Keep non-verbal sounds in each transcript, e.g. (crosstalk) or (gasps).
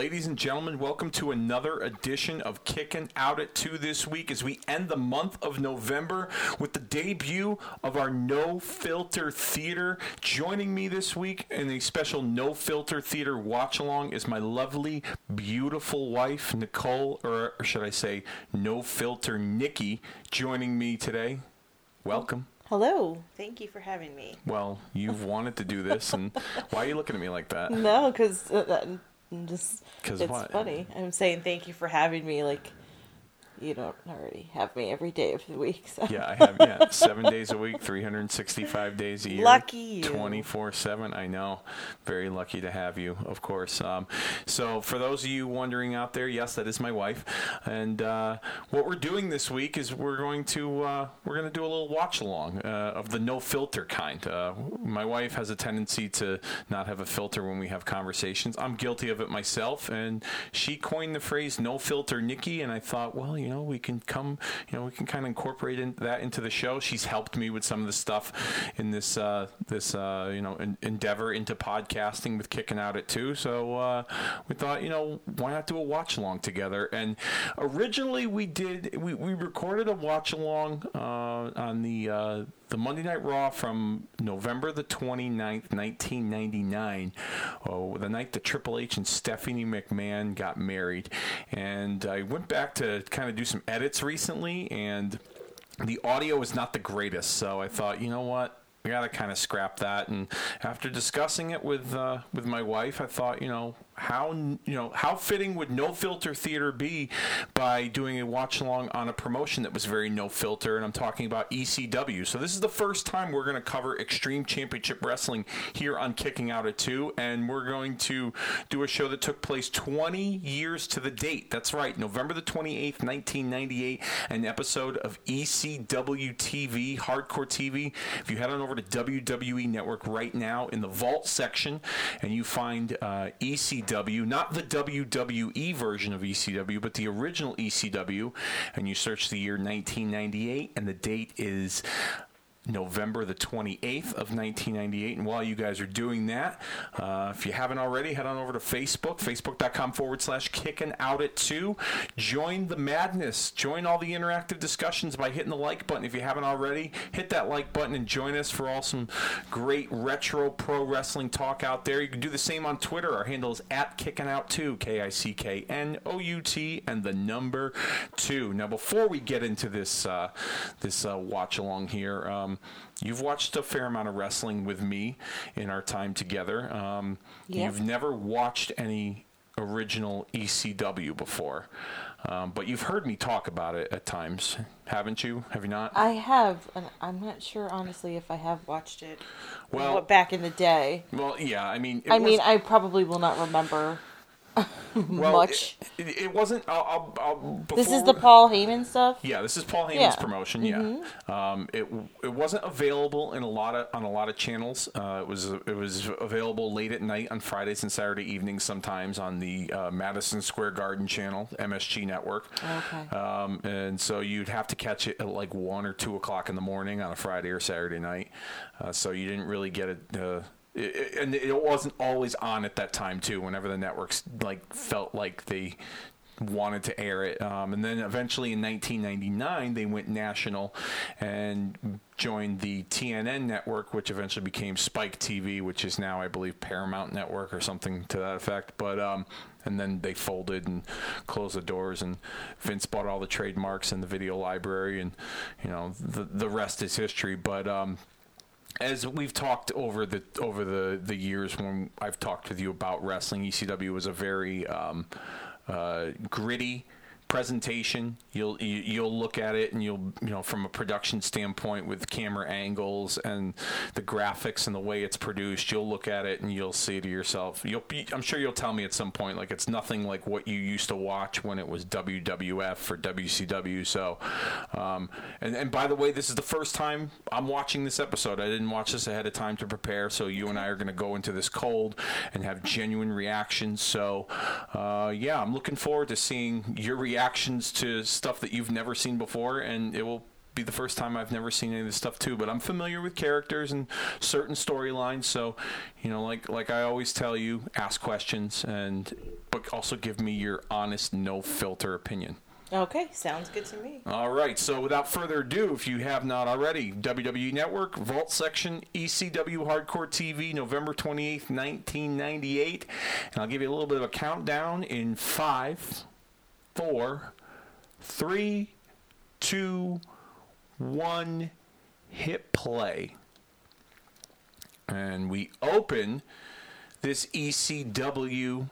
Ladies and gentlemen, welcome to another edition of Kicking Out at 2 this week as we end the month of November with the debut of our No Filter Theater. Joining me this week in a special No Filter Theater watch along is my lovely, beautiful wife, Nicole, or, or should I say, No Filter Nikki, joining me today. Welcome. Hello. Thank you for having me. Well, you've wanted to do this, and why are you looking at me like that? (laughs) No, because uh, just 'Cause it's what? funny. I'm saying thank you for having me. Like you don't already have me every day of the week. So. Yeah, I have. Yeah, seven days a week, 365 days a year. Lucky you. 24 7. I know. Very lucky to have you, of course. Um, so, for those of you wondering out there, yes, that is my wife. And uh, what we're doing this week is we're going to uh, we're going to do a little watch along uh, of the no filter kind. Uh, my wife has a tendency to not have a filter when we have conversations. I'm guilty of it myself, and she coined the phrase "no filter, Nikki." And I thought, well, you know, we can come, you know, we can kind of incorporate in, that into the show. She's helped me with some of the stuff in this uh, this uh, you know en- endeavor into podcasting with kicking out at two. So uh, we thought, you know, why not do a watch along together? And originally we did we, we recorded a watch along uh, on the uh, the Monday Night Raw from November the 29th, 1999, oh, the night that Triple H and Stephanie McMahon got married. And I went back to kind of do some edits recently, and the audio is not the greatest. So I thought, you know what? We gotta kind of scrap that, and after discussing it with uh, with my wife, I thought, you know, how you know how fitting would no filter theater be by doing a watch along on a promotion that was very no filter, and I'm talking about ECW. So this is the first time we're going to cover Extreme Championship Wrestling here on Kicking Out at Two, and we're going to do a show that took place 20 years to the date. That's right, November the 28th, 1998, an episode of ECW TV, Hardcore TV. If you head on over to WWE Network right now in the Vault section, and you find uh, ECW, not the WWE version of ECW, but the original ECW, and you search the year 1998, and the date is November the 28th of 1998. And while you guys are doing that, uh, if you haven't already, head on over to Facebook, facebook.com forward slash kicking out at two. Join the madness. Join all the interactive discussions by hitting the like button. If you haven't already, hit that like button and join us for all some great retro pro wrestling talk out there. You can do the same on Twitter. Our handle is at kicking out two, K I C K N O U T, and the number two. Now, before we get into this, uh, this uh, watch along here, um, you've watched a fair amount of wrestling with me in our time together. Um, Yep. You've never watched any original ECW before, um, but you've heard me talk about it at times, haven't you? Have you not? I have, and I'm not sure honestly if I have watched it. Well- back in the day. well, yeah. I mean, it I mean, I probably will not remember (laughs) well, much. It, it, it wasn't. I'll, I'll, I'll, this is the Paul Heyman stuff. Yeah, this is Paul Heyman's Yeah. Mm-hmm. promotion. Yeah, um, it it wasn't available in a lot of on a lot of channels. Uh, it was it was available late at night on Fridays and Saturday evenings, sometimes on the uh, Madison Square Garden channel, MSG Network. Okay. Um, and so you'd have to catch it at like one or two o'clock in the morning on a Friday or Saturday night. Uh, so you didn't really get it. And it wasn't always on at that time too. Whenever the networks like felt like they wanted to air it, um, and then eventually in 1999 they went national and joined the TNN network, which eventually became Spike TV, which is now I believe Paramount Network or something to that effect. But um, and then they folded and closed the doors, and Vince bought all the trademarks and the video library, and you know the the rest is history. But um, as we've talked over the over the the years when I've talked with you about wrestling, ECW was a very um, uh, gritty presentation. You'll you, you'll look at it and you'll you know from a production standpoint with camera angles and the graphics and the way it's produced. You'll look at it and you'll see to yourself, you'll be, I'm sure you'll tell me at some point like it's nothing like what you used to watch when it was WWF or WCW. So, um, and and by the way, this is the first time I'm watching this episode. I didn't watch this ahead of time to prepare. So you and I are going to go into this cold and have genuine reactions. So, uh, yeah, I'm looking forward to seeing your reactions to stuff that you've never seen before, and it will be the first time I've never seen any of this stuff too, but I'm familiar with characters and certain storylines. So, you know, like like I always tell you, ask questions and but also give me your honest, no filter opinion. Okay, sounds good to me. All right, so without further ado, if you have not already, WWE Network, Vault Section, ECW Hardcore TV, November 28th, 1998. And I'll give you a little bit of a countdown in five, four, three, two, one, hit play. And we open this ECW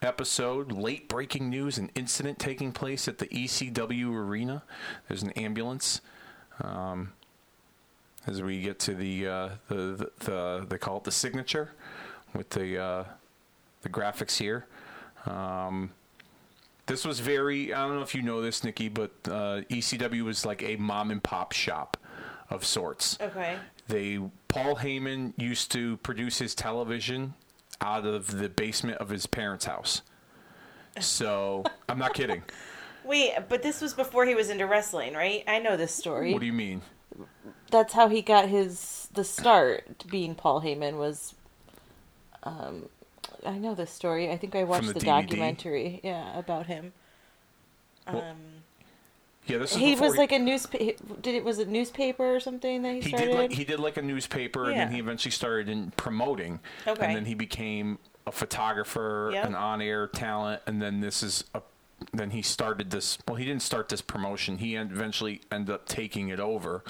episode late breaking news an incident taking place at the ECW arena. There's an ambulance. Um, as we get to the, uh, the, the the they call it the signature with the uh, the graphics here. Um, this was very I don't know if you know this, Nikki, but uh, ECW was like a mom and pop shop of sorts. Okay. They Paul Heyman used to produce his television out of the basement of his parents' house. So (laughs) I'm not kidding. Wait, but this was before he was into wrestling, right? I know this story. What do you mean? That's how he got his the start. Being Paul Heyman was. Um, I know this story. I think I watched the the, documentary. Yeah, about him. Um, Yeah, this is he was like a newspaper. Did it was a newspaper or something that he, he started? did like he did like a newspaper, and then he eventually started in promoting, Okay. and then he became a photographer, Yep. an on-air talent, and then this is a. Then he started this. Well, he didn't start this promotion. He eventually ended up taking it over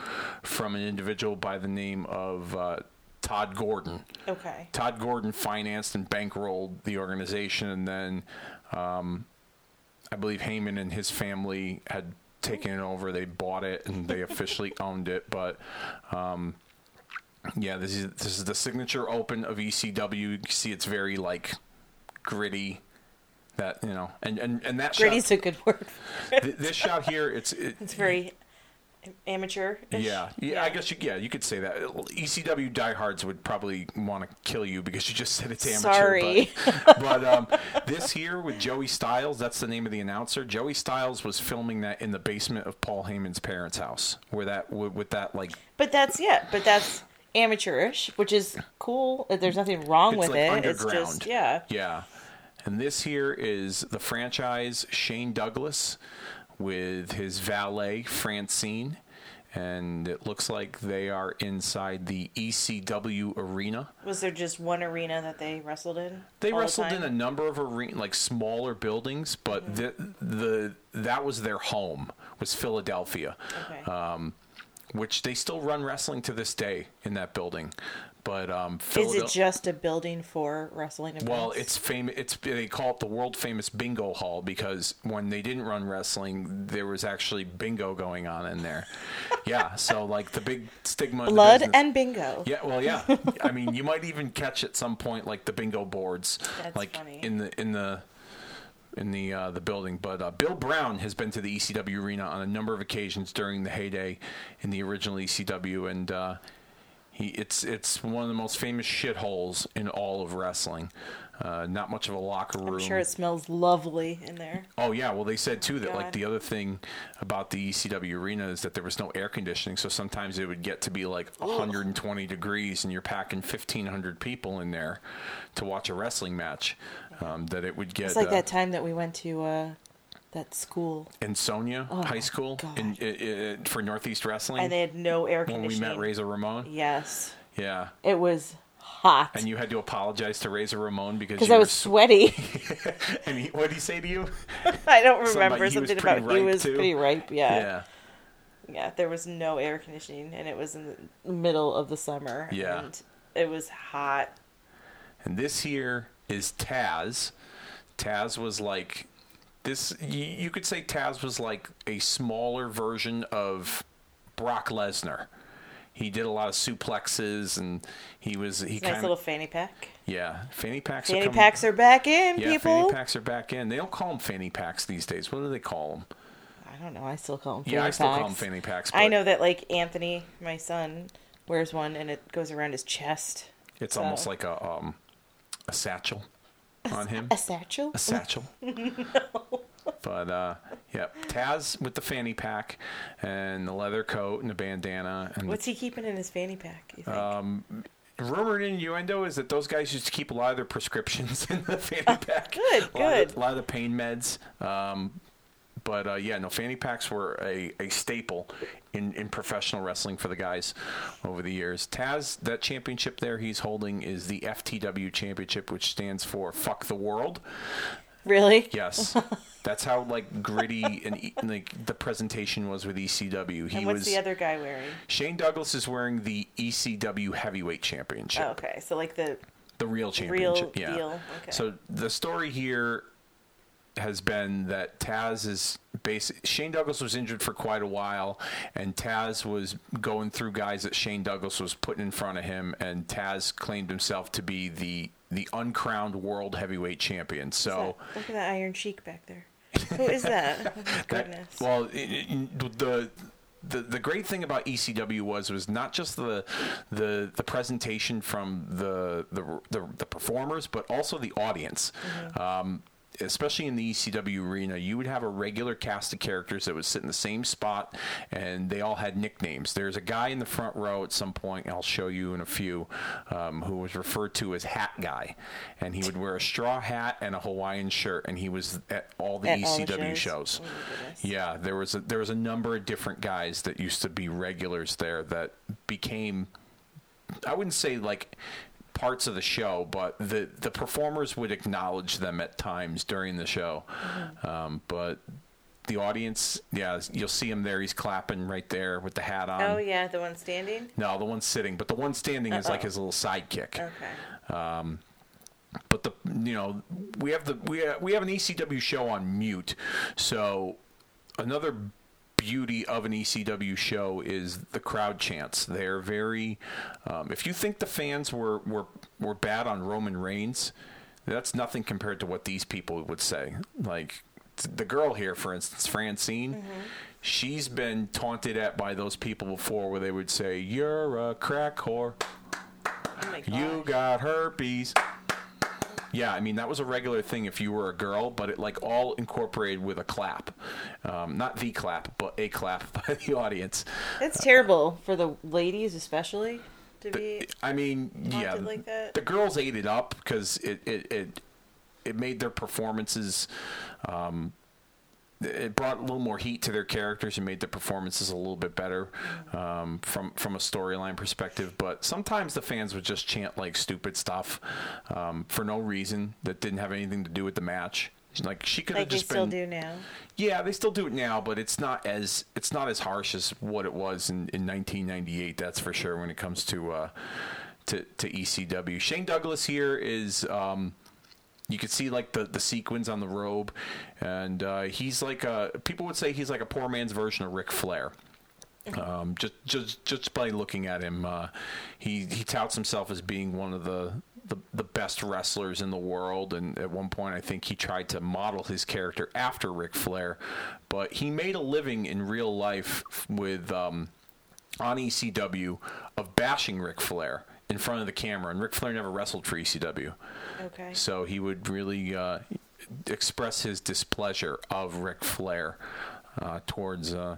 from an individual by the name of uh, Todd Gordon. okay. Todd Gordon financed and bankrolled the organization, and then um, I believe Heyman and his family had taken it over. They bought it and they (laughs) officially owned it. But um, yeah, this is this is the signature open of ECW. You can see it's very like gritty. That you know, and and and that Gritty's shot, a good word. th- this shot here, it's it, It's very amateur. yeah, yeah, I guess you, yeah, you could say that. ECW diehards would probably want to kill you because you just said it's amateur. Sorry. But, (laughs) but um, (laughs) this here with Joey Styles, that's the name of the announcer. Joey Styles was filming that in the basement of Paul Heyman's parents' house, where that with, with that like But that's yeah. But that's amateurish, which is cool. There's nothing wrong with like it. It's just yeah. yeah. And this here is the franchise Shane Douglas with his valet Francine. And it looks like they are inside the ECW arena. Was there just one arena that they wrestled in? They all the wrestled in a number of arena, like smaller buildings, but the the that was their home was Philadelphia, Okay. um, which they still run wrestling to this day in that building. But um, Is it just a building for wrestling events? well, it's famous. It's they call it the world famous bingo hall because when they didn't run wrestling, there was actually bingo going on in there. (laughs) yeah, so like the big stigma. blood and bingo. yeah, well, yeah. (laughs) I mean, you might even catch at some point like the bingo boards, That's like funny. in the in the in the uh, the building. But uh, Bill Brown has been to the ECW arena on a number of occasions during the heyday in the original ECW, and uh, he it's it's one of the most famous shitholes in all of wrestling. Uh, not much of a locker room. I'm sure it smells lovely in there. Oh yeah, well they said too that like the other thing about the ECW arena is that there was no air conditioning, so sometimes it would get to be like 120 degrees, and you're packing 1,500 people in there to watch a wrestling match. Um, that it would get It's like uh, that time that we went to uh, that school in Sonia Oh, High School in, God. i i for Northeast Wrestling and they had no air conditioning. when we met Razor Ramon. Yes, Yeah, it was hot and you had to apologize to Razor Ramon because because you I was sw- sweaty. (laughs) and he, what did he say to you? (laughs) I don't remember something about he was too? pretty ripe. Yeah. yeah. yeah, There was no air conditioning, and it was in the middle of the summer. Yeah. and it was hot. And this here is Taz. Taz was like this. You, you could say Taz was like a smaller version of Brock Lesnar. He did a lot of suplexes, and he was he Nice kind little fanny pack. yeah. Fanny packs. are Fanny coming- packs are back in, Yeah, people. fanny packs are back in. They don't call them fanny packs these days. What do they call them? I don't know. I still call them. Yeah, fanny I still call them packs. fanny packs. I know that like Anthony, my son, wears one, and it goes around his chest. It's so. almost like a um a satchel on him. A satchel. A satchel. (laughs) no. But uh, yeah, Taz with the fanny pack and the leather coat and the bandana. And What's he keeping in his fanny pack? You think? um, rumored innuendo is that those guys used to keep a lot of their prescriptions (laughs) in the fanny pack. Good, a lot of- good. a lot of the pain meds. Um, but uh, yeah, no, fanny packs were a, a staple in, in professional wrestling for the guys over the years. Taz, that championship there he's holding is the FTW championship, which stands for Fuck the World. really? Yes. (laughs) That's how like gritty and like the presentation was with ECW. He And what's was the other guy wearing? Shane Douglas is wearing the ECW Heavyweight Championship Oh, okay, so like the the real real championship. yeah. deal. Okay. So the story here has been that Taz is basic. Shane Douglas was injured for quite a while, and Taz was going through guys that Shane Douglas was putting in front of him, and Taz claimed himself to be the the uncrowned world heavyweight champion. So. look at that Iron Sheik back there. Who is that? (laughs) Oh That- well, it, it- the the the great thing about ECW was was not just the the the presentation from the the the, the performers, but also the audience. Mm-hmm. Um, Especially in the ECW arena, you would have a regular cast of characters that would sit in the same spot, and they all had nicknames. There's a guy in the front row at some point, I'll show you in a few, um, who was referred to as Hat Guy, and he would wear a straw hat and a Hawaiian shirt, and he was at all the At all the ECW shows? shows. Oh. Yeah, there was a, there was a number of different guys that used to be regulars there that became I wouldn't say like parts of the show, but the the performers would acknowledge them at times during the show. Mm-hmm. Um, but the audience, yeah, you'll see him there. He's clapping right there with the hat on. oh yeah, the one standing. No, the one sitting, but the one standing is like his little sidekick Okay. but the you know we have the we have, we have an ECW show on mute, so another beauty of an ECW show is the crowd chants. They're very. Um, if you think the fans were were were bad on Roman Reigns, that's nothing compared to what these people would say. Like the girl here, for instance, Francine. She's been taunted at by those people before, where they would say, "You're a crack whore." Oh You got herpes. Yeah, I mean that was a regular thing if you were a girl, but it like all incorporated with a clap, um, not the clap, but a clap (laughs) by the audience. That's terrible for the ladies, especially to be. I mean, yeah, like that? the girls ate it up because it it it, it made their performances. Um, it brought a little more heat to their characters and made the performances a little bit better um, from from a storyline perspective. But sometimes the fans would just chant like stupid stuff um, for no reason that didn't have anything to do with the match. Like she could have Like they just still been. do now. Yeah, they still do it now, but it's not as it's not as harsh as what it was in, in 1998. That's for sure when it comes to uh, to to ECW. Shane Douglas here is. Um, you could see like the, the sequins on the robe, and uh, he's like a people would say he's like a poor man's version of Ric Flair. Um, just just just by looking at him, uh, he he touts himself as being one of the, the the best wrestlers in the world, and at one point I think he tried to model his character after Ric Flair, but he made a living in real life with um, on ECW of bashing Ric Flair in front of the camera, and Ric Flair never wrestled for ECW. Okay. So he would really uh, express his displeasure of Ric Flair uh, towards, uh,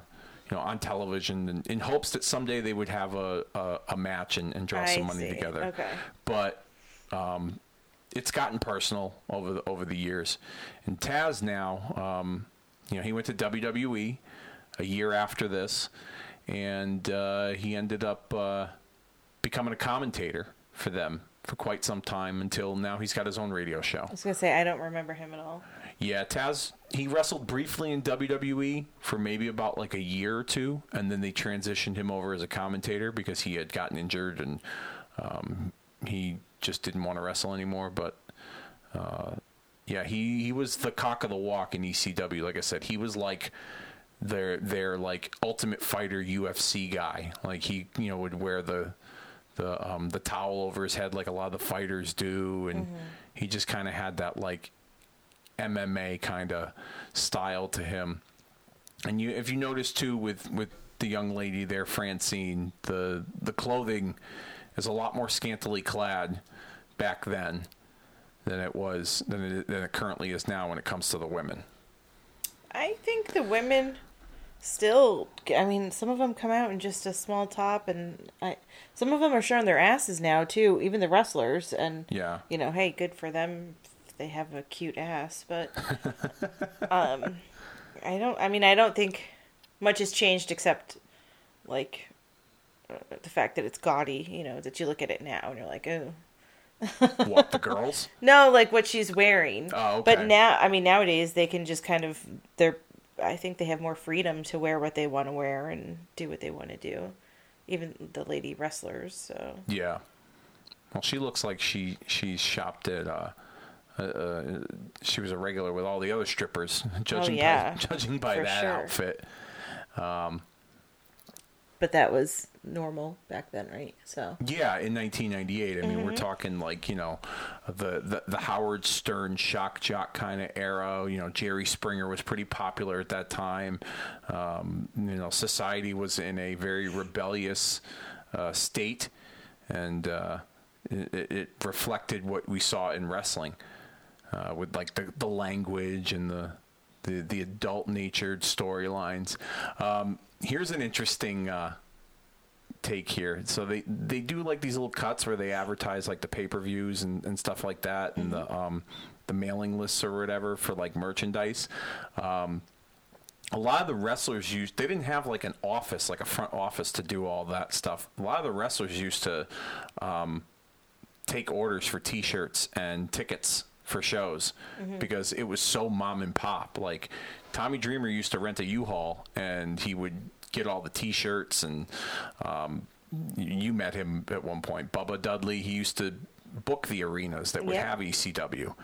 you know, on television, in, in hopes that someday they would have a, a, a match and, and draw I some money see. together. Okay. But um, it's gotten personal over the, over the years. And Taz now, um, you know, he went to WWE a year after this, and uh, he ended up uh, becoming a commentator for them for quite some time until now he's got his own radio show. I was gonna say I don't remember him at all. Yeah, Taz, he wrestled briefly in WWE for maybe about like a year or two, and then they transitioned him over as a commentator because he had gotten injured and um, he just didn't want to wrestle anymore. But uh, yeah, he, he was the cock of the walk in ECW. Like I said, he was like their their like ultimate fighter UFC guy. Like he you know would wear the the um, the towel over his head like a lot of the fighters do, and he just kind of had that like MMA kind of style to him. And you, if you notice too, with with the young lady there, Francine, the the clothing is a lot more scantily clad back then than it was than it, than it currently is now when it comes to the women. I think the women still. I mean, some of them come out in just a small top, and I. Some of them are showing their asses now too. Even the wrestlers, and Yeah. you know, hey, good for them. They have a cute ass, but (laughs) um, I don't. I mean, I don't think much has changed except like uh, the fact that it's gaudy. You know, that you look at it now and you're like, oh. (laughs) What the girls? No, like what she's wearing. Oh, okay. But now, I mean, nowadays they can just kind of they're. I think they have more freedom to wear what they want to wear and do what they want to do. Even the lady wrestlers. So Yeah. Well, she looks like she she shopped at. Uh, uh, uh, she was a regular with all the other strippers, (laughs) judging Oh, yeah. by (laughs) judging by For that sure. outfit. but that was normal back then, right? So Yeah, in 1998. I mean, Mm-hmm. we're talking like you know, the the, the Howard Stern shock jock kind of era. You know, Jerry Springer was pretty popular at that time. Um, you know, society was in a very rebellious uh, state, and uh, it, it- it reflected what we saw in wrestling, uh, with like the the language and the the, the adult natured storylines. Um, here's an interesting. Uh, take here. So they they do like these little cuts where they advertise like the pay per views and, and stuff like that, and the um the mailing lists or whatever for like merchandise. Um, a lot of the wrestlers used they didn't have like an office like a front office to do all that stuff. A lot of the wrestlers used to um, take orders for T-shirts and tickets for shows because it was so mom and pop. Like Tommy Dreamer used to rent a U-Haul and he would get all the T-shirts and um, you met him at one point. Bubba Dudley. He used to book the arenas that would Yeah. have ECW.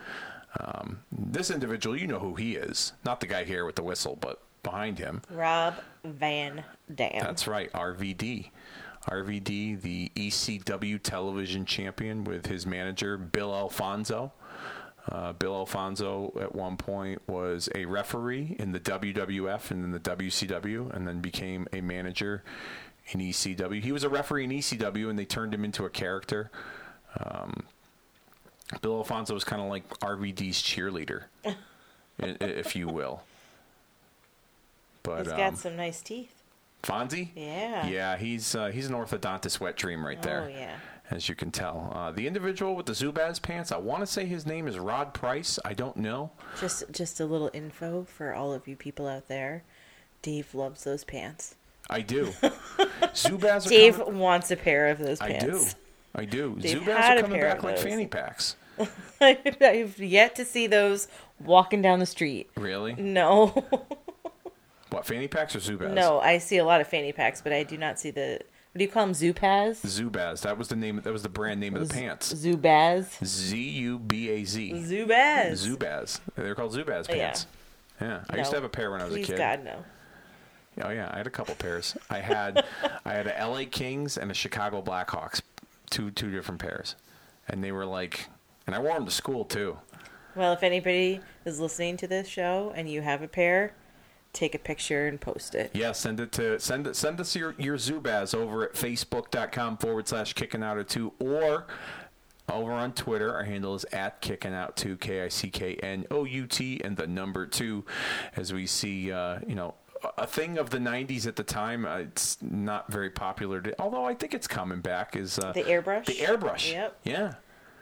Um, this individual, you know who he is. Not the guy here with the whistle, but behind him. Rob Van Dam. That's right, RVD. RVD, the ECW television champion, with his manager Bill Alfonso. Uh, Bill Alfonso at one point was a referee in the WWF and then the WCW, and then became a manager in ECW. He was a referee in ECW, and they turned him into a character. Um, Bill Alfonso was kind of like RVD's cheerleader, (laughs) if you will. But he's got some nice teeth. Fonzie? Yeah. Yeah, he's uh, he's an orthodontist wet dream right there. Oh, yeah. As you can tell. Uh, the individual with the Zubaz pants, I want to say his name is Rod Price. I don't know. Just just a little info for all of you people out there. Dave loves those pants. I do. (laughs) Zubaz are Dave coming- wants a pair of those pants. I do. I do. Dave Zubaz are coming back like fanny packs. (laughs) I've yet to see those walking down the street. Really? No. What, fanny packs or Zubaz? no, I see a lot of fanny packs, but I do not see the do you call them? Zupaz? Zubaz. That was the name that was the brand name of the pants. Zubaz? Z U B A Z. Zubaz. Zubaz. They're called Zubaz oh, pants. Yeah. I used to have a pair when I was Please a kid. God no. Oh yeah, I had a couple pairs. I had (laughs) I had a LA Kings and a Chicago Blackhawks, two two different pairs, and they were like, and I wore them to school too. Well, if anybody is listening to this show and you have a pair, take a picture and post it. Yeah, send it to send it send us your your Zubaz over at facebook.com forward slash kicking out of two or over on Twitter. Our handle is at kicking out two K I C K N O U T and the number two. As we see, uh, you know. A thing of the '90s at the time. Uh, it's not very popular, to, although I think it's coming back. Is uh, The airbrush? The airbrush. Yep. Yeah.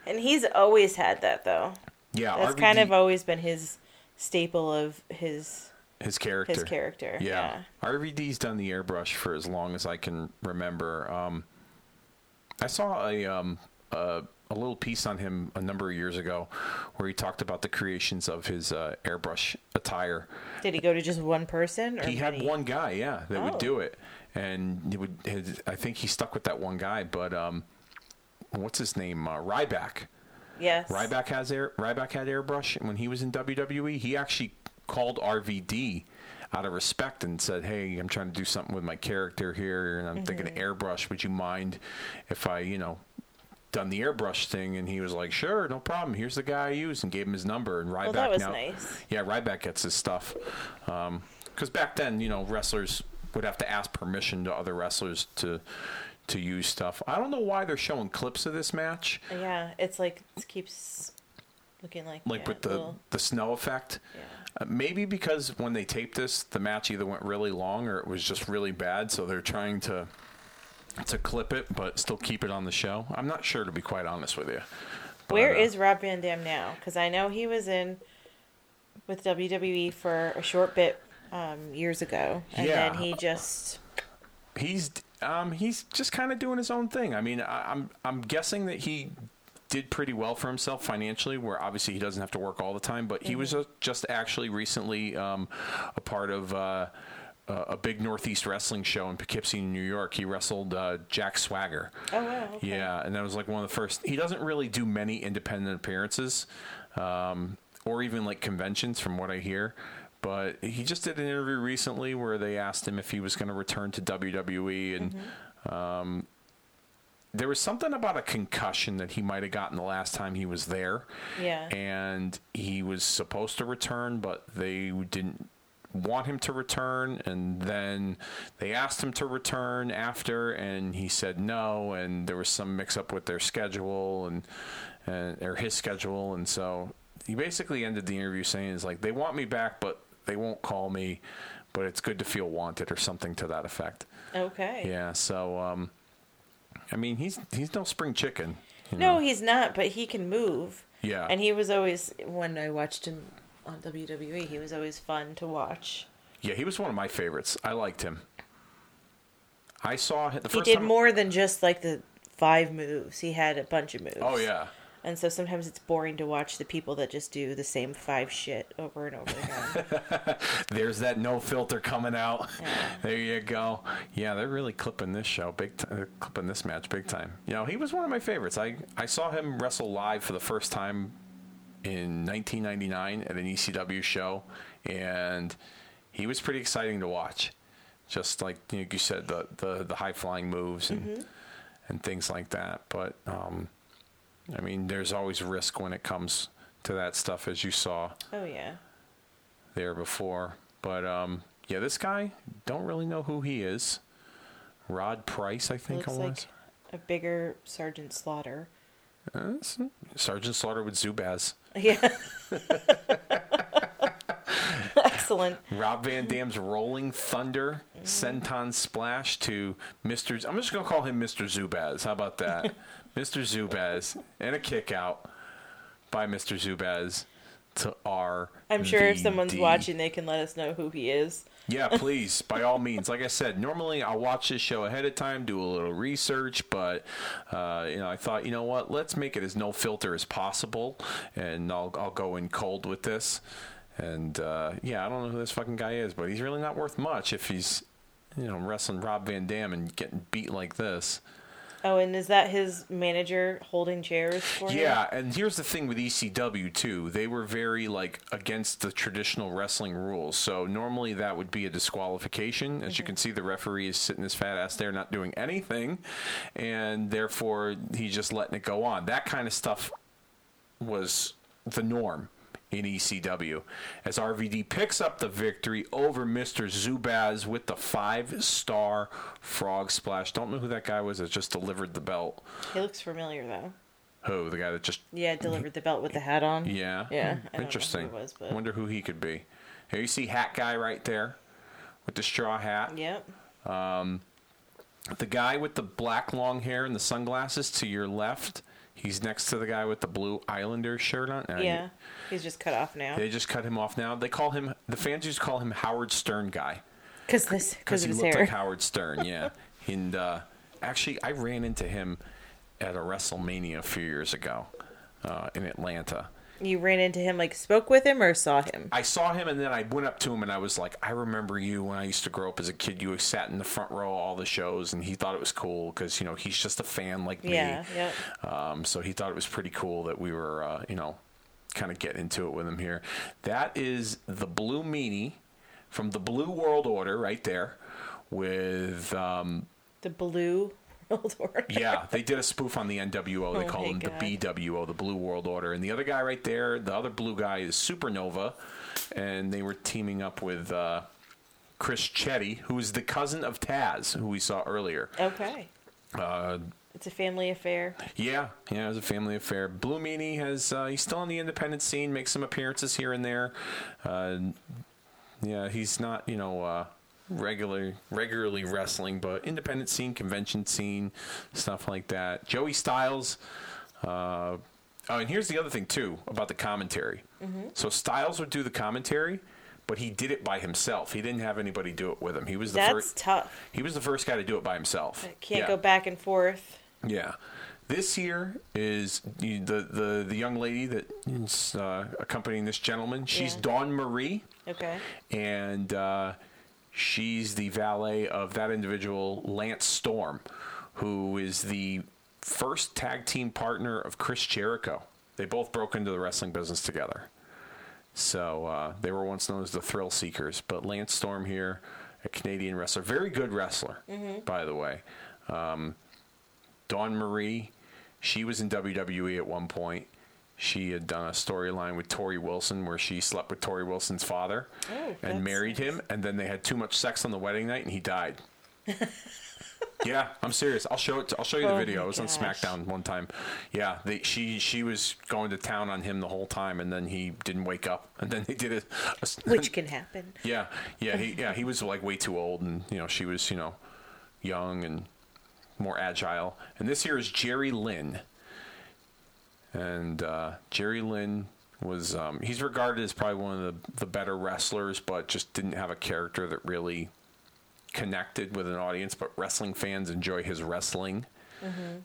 And he's always had that though. Yeah. That's RVD, kind of always been his staple of his his character. his character. Yeah. RVD's done the airbrush for as long as I can remember. Um, I saw a, um, a a little piece on him a number of years ago where he talked about the creations of his uh, airbrush attire. Did he go to just one person or He had many? one guy, yeah, that would Oh. do it, and he would. His, I think he stuck with that one guy, but um, what's his name? Uh, Ryback. Yes. Ryback has air. Ryback had airbrush when he was in WWE. He actually called RVD out of respect and said, "Hey, I'm trying to do something with my character here, and I'm thinking Mm-hmm. of airbrush. Would you mind if I, you know, done the airbrush thing?" And he was like, "Sure, no problem. Here's the guy I use," and gave him his number. And Ryback Well, now, nice. yeah, Ryback gets his stuff because back then, you know, wrestlers would have to ask permission to other wrestlers to to use stuff. I don't know why they're showing clips of this match Yeah, it's like it keeps looking like like yeah, with the little- the snow effect. Yeah. Uh, maybe because when they taped this, the match either went really long or it was just really bad, so they're trying to to clip it but still keep it on the show. I'm not sure to be quite honest with you. But, Where uh, is Rob Van Dam now? Because I know he was in with WWE for a short bit um, years ago, and Yeah. then he just he's um, he's just kind of doing his own thing. I mean, I, I'm I'm guessing that he did pretty well for himself financially, where obviously he doesn't have to work all the time. But he was uh just actually recently um, a part of. Uh, a a big Northeast wrestling show in Poughkeepsie, New York. He wrestled uh, Jack Swagger. oh wow, okay. Yeah, and that was like one of the first. He doesn't really do many independent appearances, um, or even like conventions, from what I hear. But he just did an interview recently where they asked him if he was going to return to WWE, and um, there was something about a concussion that he might have gotten the last time he was there. Yeah. and he was supposed to return, but they didn't want him to return and then they asked him to return after and he said no and there was some mix up with their schedule and, and or his schedule and so he basically ended the interview saying is like they want me back but they won't call me but it's good to feel wanted or something to that effect okay. yeah so um i mean he's he's no spring chicken you No, he's not, but he can move. yeah And he was always when I watched him on WWE, he was always fun to watch. Yeah, he was one of my favorites. I liked him. I saw the first He did time. more than just like the five moves. He had a bunch of moves. Oh yeah, And so sometimes it's boring to watch the people that just do the same five shit over and over again. (laughs) there's that no filter coming out. There you go. Yeah, they're really clipping this show big time. Clipping this match big time. You know, he was one of my favorites. I I saw him wrestle live for the first time in 1999 at an ECW show, and he was pretty exciting to watch. Just like you, know, you said, the the, the high flying moves and and things like that. But um, I mean, there's always risk when it comes to that stuff, as you saw oh yeah. there before. But um, yeah, this guy don't really know who he is. Rod Price, I think it Looks was. like a bigger Sergeant Slaughter. Uh, Sergeant Slaughter with Zubaz. Yeah. (laughs) Excellent. Rob Van Dam's Rolling Thunder Senton Splash to Mr. Z- I'm just gonna call him Mr. Zubaz. How about that, (laughs) Mr. Zubaz, and a kick out by Mr. Zubaz to R. I'm sure if someone's watching, they can let us know who he is. Yeah, (laughs) please, by all means. Like I said, normally I'll watch this show ahead of time, do a little research, but uh, you know, I thought, you know what, let's make it as no filter as possible, and I'll I'll go in cold with this. And uh, yeah, I don't know who this fucking guy is, but he's really not worth much if he's, you know, wrestling Rob Van Dam and getting beat like this. Oh, and is that his manager holding chairs for him? Yeah, and here's the thing with ECW too. They were very like against the traditional wrestling rules. So normally that would be a disqualification. As you mm-hmm. can see, the referee is sitting his fat ass there, not doing anything, and therefore he's just letting it go on. That kind of stuff was the norm in ECW. As RVD picks up the victory over Mr. Zubaz with the five star frog splash. Don't know who that guy was that just delivered the belt. He looks familiar though. Who? The guy that just Yeah, delivered the belt with the hat on. yeah. Yeah, I who Interesting. was, but- Wonder who he could be. Here you see hat guy right there with the straw hat. Yep. Um, The guy with the black long hair and the sunglasses to your left. He's next to the guy with the blue Islander shirt on. Uh, Yeah. He's just cut off now. They just cut him off now. They call him the fans just call him Howard Stern guy Because this, because he looked hair. like Howard Stern. Yeah, (laughs) and uh, actually, I ran into him at a WrestleMania a few years ago uh, in Atlanta. You ran into him, like spoke with him, or saw him. I saw him and then I went up to him and I was like, I remember you when I used to grow up as a kid. You sat in the front row all the shows and he thought it was cool because, you know, he's just a fan like Yeah. me. Yep. Um, so he thought it was pretty cool that we were, uh, you know, kind of getting into it with him here. That is the Blue Meanie from the Blue World Order right there with. Um, The blue world (laughs) order. yeah, they did a spoof on the NWO. They Oh called him God. the BWO, the Blue World Order. And the other guy right there, the other blue guy is Supernova. And they were teaming up with uh, Chris Chetti, who is the cousin of Taz, who we saw earlier. Okay. Uh, It's a family affair. Yeah, yeah, it was a family affair. Blue Meanie has uh, he's still on the independent scene, makes some appearances here and there. Uh, yeah, he's not you know uh, regular regularly wrestling, but independent scene, convention scene, stuff like that. Joey Styles. Uh, oh, and here's the other thing too about the commentary. So Styles would do the commentary, but he did it by himself. He didn't have anybody do it with him. He was the That's first. tough. He was the first guy to do it by himself. Can't Yeah. go back and forth. Yeah. This here is the the the young lady that is uh, accompanying this gentleman. She's Yeah. Dawn Marie, Okay. and uh, she's the valet of that individual, Lance Storm, who is the first tag team partner of Chris Jericho. They both broke into the wrestling business together. So uh, they were once known as the Thrill Seekers. But Lance Storm here, a Canadian wrestler, very good wrestler, by the way. Um, Dawn Marie, she was in WWE at one point. She had done a storyline with Torrie Wilson where she slept with Torrie Wilson's father Oh, and married him, and then they had too much sex on the wedding night and he died. (laughs) yeah, I'm serious. I'll show it. I'll show you the Oh video. It was on. SmackDown one time. Yeah, they, she she was going to town on him the whole time, and then he didn't wake up, and then they did a (laughs) Which can happen. yeah, yeah, he yeah he was like way too old, and you know she was you know young and more agile. And this here is Jerry Lynn, and uh, Jerry Lynn was um, he's regarded as probably one of the the better wrestlers, but just didn't have a character that really connected with an audience. But wrestling fans enjoy his wrestling.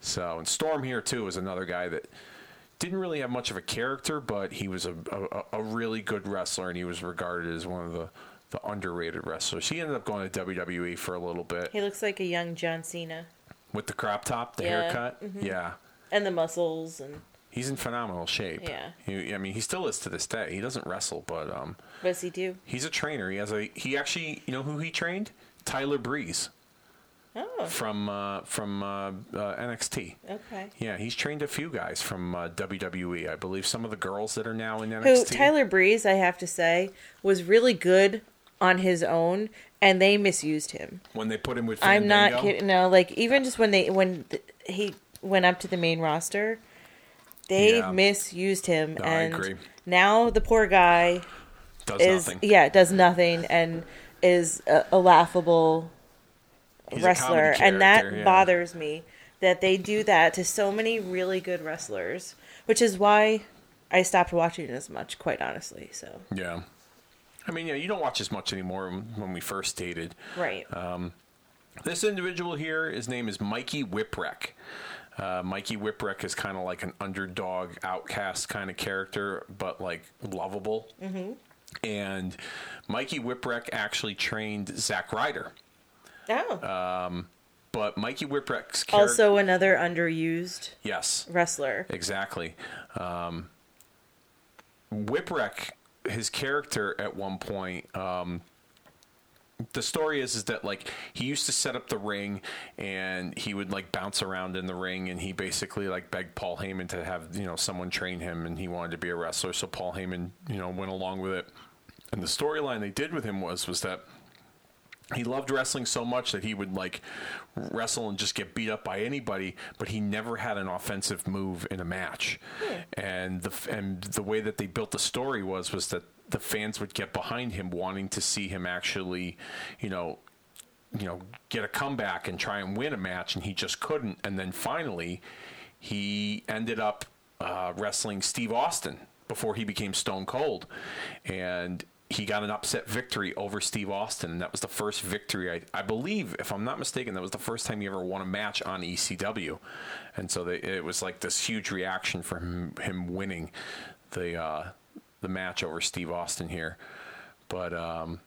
So and Storm here too is another guy that didn't really have much of a character, but he was a, a, a really good wrestler, and he was regarded as one of the, the underrated wrestlers. He ended up going to WWE for a little bit He looks like a young John Cena. with the crop top, the Yeah, haircut. Yeah, And the muscles and he's in phenomenal shape. Yeah. He, I mean, he still is to this day. He doesn't wrestle, but um, what does he do? he's a trainer. He has a he actually, you know, who he trained? Tyler Breeze Oh, from uh, from uh, uh, NXT. okay. Yeah, he's trained a few guys from uh, WWE. I believe some of the girls that are now in NXT. Who Tyler Breeze, I have to say, was really good on his own, and they misused him. when they put him with I'm not kidding. No, like even just when they when th- he went up to the main roster, they Yeah. misused him, No, and now the poor guy Does is nothing. yeah does nothing and is a, a laughable He's wrestler, and that yeah. bothers me that they do that to so many really good wrestlers, which is why I stopped watching as much, quite honestly. So Yeah. I mean, yeah, you don't watch as much anymore when we first dated. right, um, This individual here, his name is Mikey Whipwreck. Uh, Mikey Whipwreck is kind of like an underdog, outcast kind of character, but like lovable. Mm-hmm. And Mikey Whipwreck actually trained Zack Ryder. oh, But Mikey Whipwreck's character. also another underused yes. wrestler. Exactly. Um, Whipwreck, his character at one point, um, the story is is that like he used to set up the ring and he would like bounce around in the ring and he basically like begged Paul Heyman to have you know someone train him and he wanted to be a wrestler. So Paul Heyman you know went along with it. And the storyline they did with him was was that he loved wrestling so much that he would like wrestle and just get beat up by anybody, but he never had an offensive move in a match. Hmm. And the and the way that they built the story was was that the fans would get behind him, wanting to see him actually, you know, you know, get a comeback and try and win a match, and he just couldn't. And then finally, he ended up uh, wrestling Steve Austin before he became Stone Cold, and he got an upset victory over Steve Austin, and that was the first victory I, I believe, if I'm not mistaken, that was the first time he ever won a match on ECW, and so they, it was like this huge reaction for him, him winning the uh, the match over Steve Austin here, but. Um,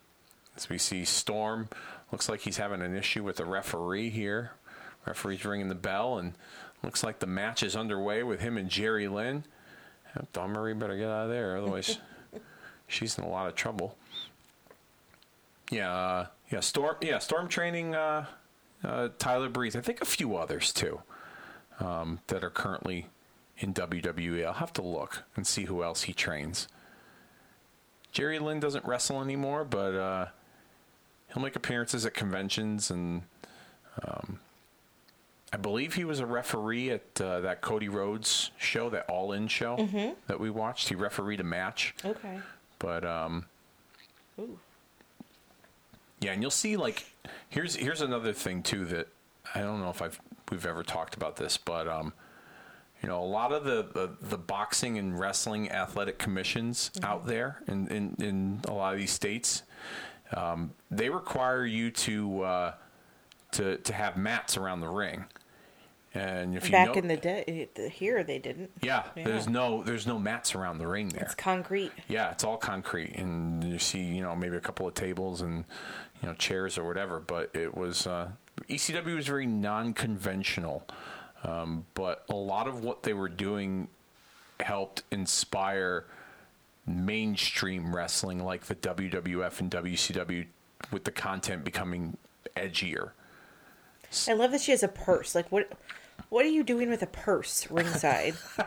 as we see Storm, looks like he's having an issue with the referee here. Referee's ringing the bell, and looks like the match is underway with him and Jerry Lynn. Dawn Marie better get out of there, otherwise (laughs) she's in a lot of trouble. Yeah, uh, yeah, Storm, yeah, Storm training uh, uh, Tyler Breeze. I think a few others too um, that are currently in WWE. I'll have to look and see who else he trains. Jerry Lynn doesn't wrestle anymore, but uh, he'll make appearances at conventions, and um, I believe he was a referee at uh, that Cody Rhodes show, that All In show Mm-hmm. that we watched. He refereed a match, Okay. but um, Ooh. yeah, and you'll see like here's here's another thing too that I don't know if I've we've ever talked about this, but um, you know, a lot of the, the, the boxing and wrestling athletic commissions out there in, in, in a lot of these states, um, they require you to uh, to to have mats around the ring. And if you Back know, in the day, here they didn't. yeah, Yeah. there's no there's no mats around the ring there. It's concrete. Yeah, it's all concrete, and you see, you know, maybe a couple of tables and you know chairs or whatever. But it was uh, ECW was very non-conventional, um, but a lot of what they were doing helped inspire mainstream wrestling, like the WWF and WCW, with the content becoming edgier. I love that she has a purse. Like what? What are you doing with a purse ringside? (laughs) oh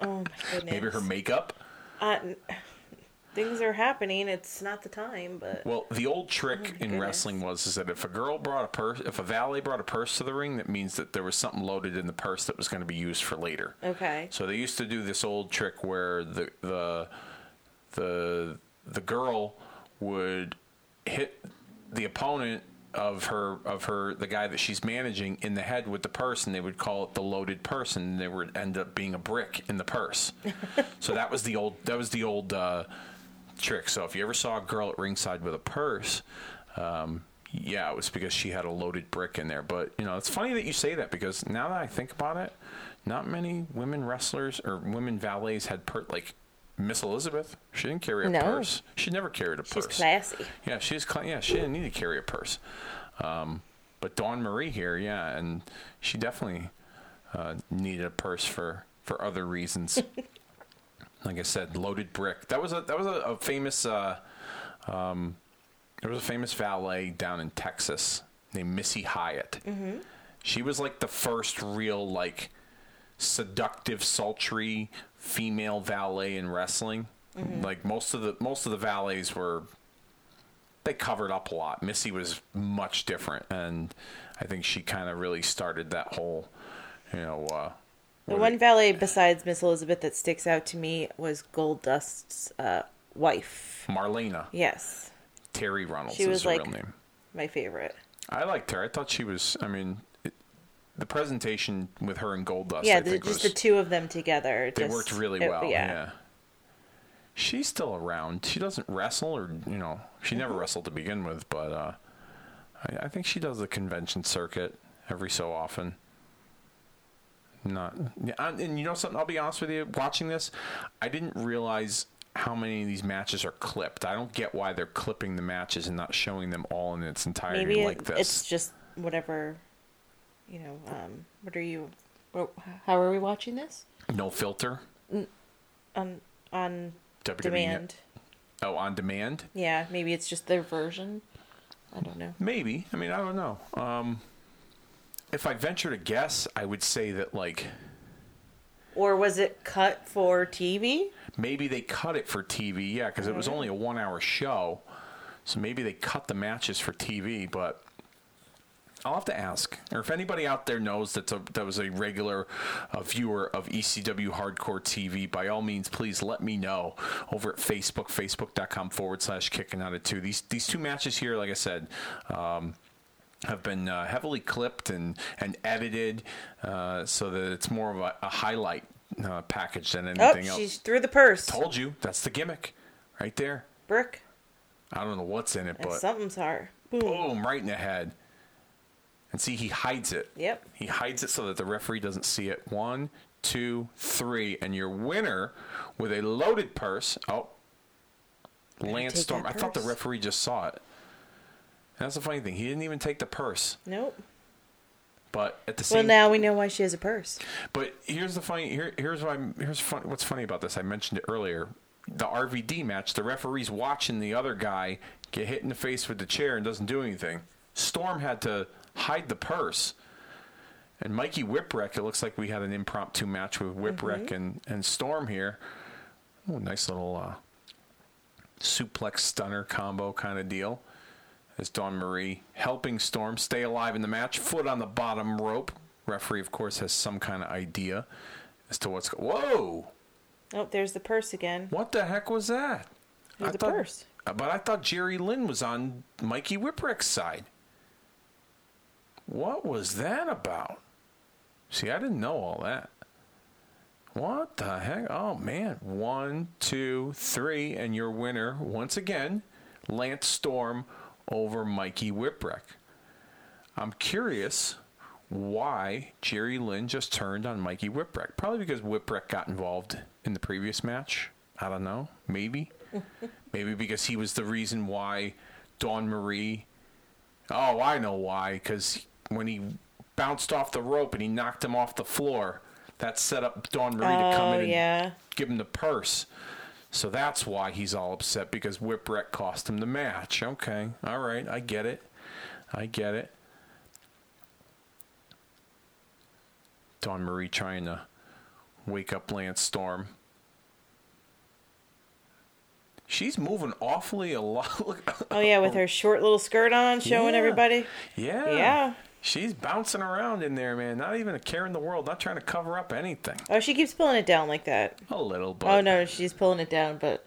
my goodness. Maybe her makeup. Uh, things are happening. It's not the time, but Well, the old trick Oh in wrestling was is that if a girl brought a purse, if a valet brought a purse to the ring, that means that there was something loaded in the purse that was going to be used for later. okay. So they used to do this old trick where the the the the girl would hit the opponent of her of her the guy that she's managing in the head with the purse and they would call it the loaded purse and there would end up being a brick in the purse. (laughs) so that was the old that was the old uh, trick. So if you ever saw a girl at ringside with a purse, um, yeah, it was because she had a loaded brick in there. But you know, it's funny that you say that because now that I think about it, not many women wrestlers or women valets had per like Miss Elizabeth. She didn't carry a No. purse. She never carried a She's purse. classy. Yeah, she's cla yeah. She didn't need to carry a purse. Um, but Dawn Marie here, yeah, and she definitely uh, needed a purse for for other reasons. (laughs) like I said, loaded brick. That was a that was a, a famous. Uh, um, there was a famous valet down in Texas named Missy Hyatt. She was like the first real like seductive, sultry female valet in wrestling. Like most of the most of the valets were they covered up a lot. Missy was much different, and I think she kind of really started that whole, you know. Uh, The one valet besides Miss Elizabeth that sticks out to me was Goldust's uh, wife. Marlena Yes, Terri Runnels She is was her like- real name. my favorite. I liked her. I thought she was. I mean, it, the presentation with her and Goldust. yeah, I the, think just was, the two of them together. They just- worked really it- well. yeah. She's still around. She doesn't wrestle, or you know, she never Mm-hmm. wrestled to begin with. But uh, I, I think she does the convention circuit every so often. Not, and and you know something. I'll be honest with you. Watching this, I didn't realize how many of these matches are clipped. I don't get why they're clipping the matches and not showing them all in its entirety Maybe like this. it's just whatever. You know, um, what are you? How are we watching this? no filter. On on WWE demand. Oh, on demand? Yeah, maybe it's just their version. I don't know. Maybe. I mean, I don't know. Um, if I venture to guess, I would say that like Or was it cut for TV? maybe they cut it for TV. Yeah, because it was only a one-hour show, so maybe they cut the matches for TV. But I'll have to ask, or if anybody out there knows that that was a regular uh, viewer of ECW Hardcore TV, by all means, please let me know over at Facebook, facebook.com forward slash kicking out of two. These these two matches here, like I said. Um, have been uh, heavily clipped and, and edited uh, so that it's more of a, a highlight uh, package than Oh, anything else. she's through the purse. Told you, that's the gimmick, right there. Brick. I don't know what's in it, And but something's hard. Boom. boom, right in the head. And see, he hides it. Yep. He hides it so that the referee doesn't see it. One, two, three, and your winner with a loaded purse. Oh, Lance Storm. I thought the referee just saw it. That's the funny thing. He didn't even take the purse. Nope. But at the same, Well, now we know why she has a purse. But here's the funny here here's why here's fun, what's funny about this. I mentioned it earlier. The RVD match, the referee's watching the other guy get hit in the face with the chair and doesn't do anything. Storm had to hide the purse. And Mikey Whipwreck, it looks like we had an impromptu match with Whipwreck and, and Storm here. Oh, nice little uh, suplex stunner combo kind of deal. As Dawn Marie helping Storm stay alive in the match, foot on the bottom rope, Referee, of course, has some kind of idea as to what's. Go- Whoa! Oh, there's the purse again. What the heck was that? There's I the thought- purse. Uh, but I thought Jerry Lynn was on Mikey Whipwreck's side. What was that about? See, I didn't know all that. What the heck? Oh man. One, two, three, and your winner, once again, Lance Storm over Mikey Whipwreck. I'm curious why Jerry Lynn just turned on Mikey Whipwreck. Probably because Whipwreck got involved in the previous match. I don't know. Maybe. (laughs) Maybe because he was the reason why Dawn Marie. Oh, I know why. Because when he bounced off the rope and he knocked him off the floor, that set up Dawn Marie to oh, come Oh in and yeah. give him the purse. So that's why he's all upset because Whipwreck cost him the match. Okay, all right, I get it. I get it. Dawn Marie trying to wake up Lance Storm. She's moving awfully a lot. (laughs) Oh yeah, with her short little skirt on, showing Yeah. everybody. yeah. Yeah. She's bouncing around in there, man. Not even a care in the world. Not trying to cover up anything. Oh, she keeps pulling it down like that. A little, but Oh no, she's pulling it down, but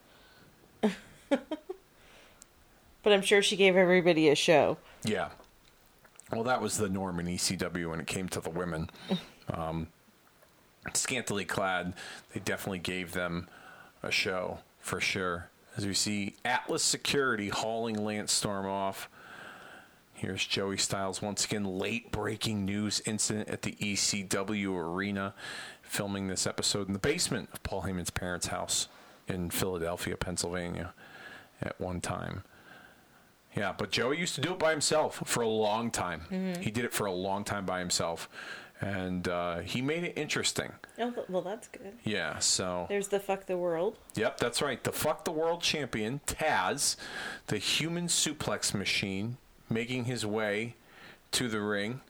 (laughs) but I'm sure she gave everybody a show. Yeah. Well, that was the norm in ECW when it came to the women. (laughs) Um, scantily clad, they definitely gave them a show for sure. As we see Atlas Security hauling Lance Storm off. Here's Joey Styles once again. Late breaking news incident at the ECW arena. Filming this episode in the basement of Paul Heyman's parents' house in Philadelphia, Pennsylvania, at one time. Yeah, but Joey used to do it by himself for a long time. He did it for a long time by himself, and uh, he made it interesting. Oh, well, that's good. Yeah, so There's the fuck the world. yep, that's right. The fuck the world champion Taz, the human suplex machine, making his way to the ring.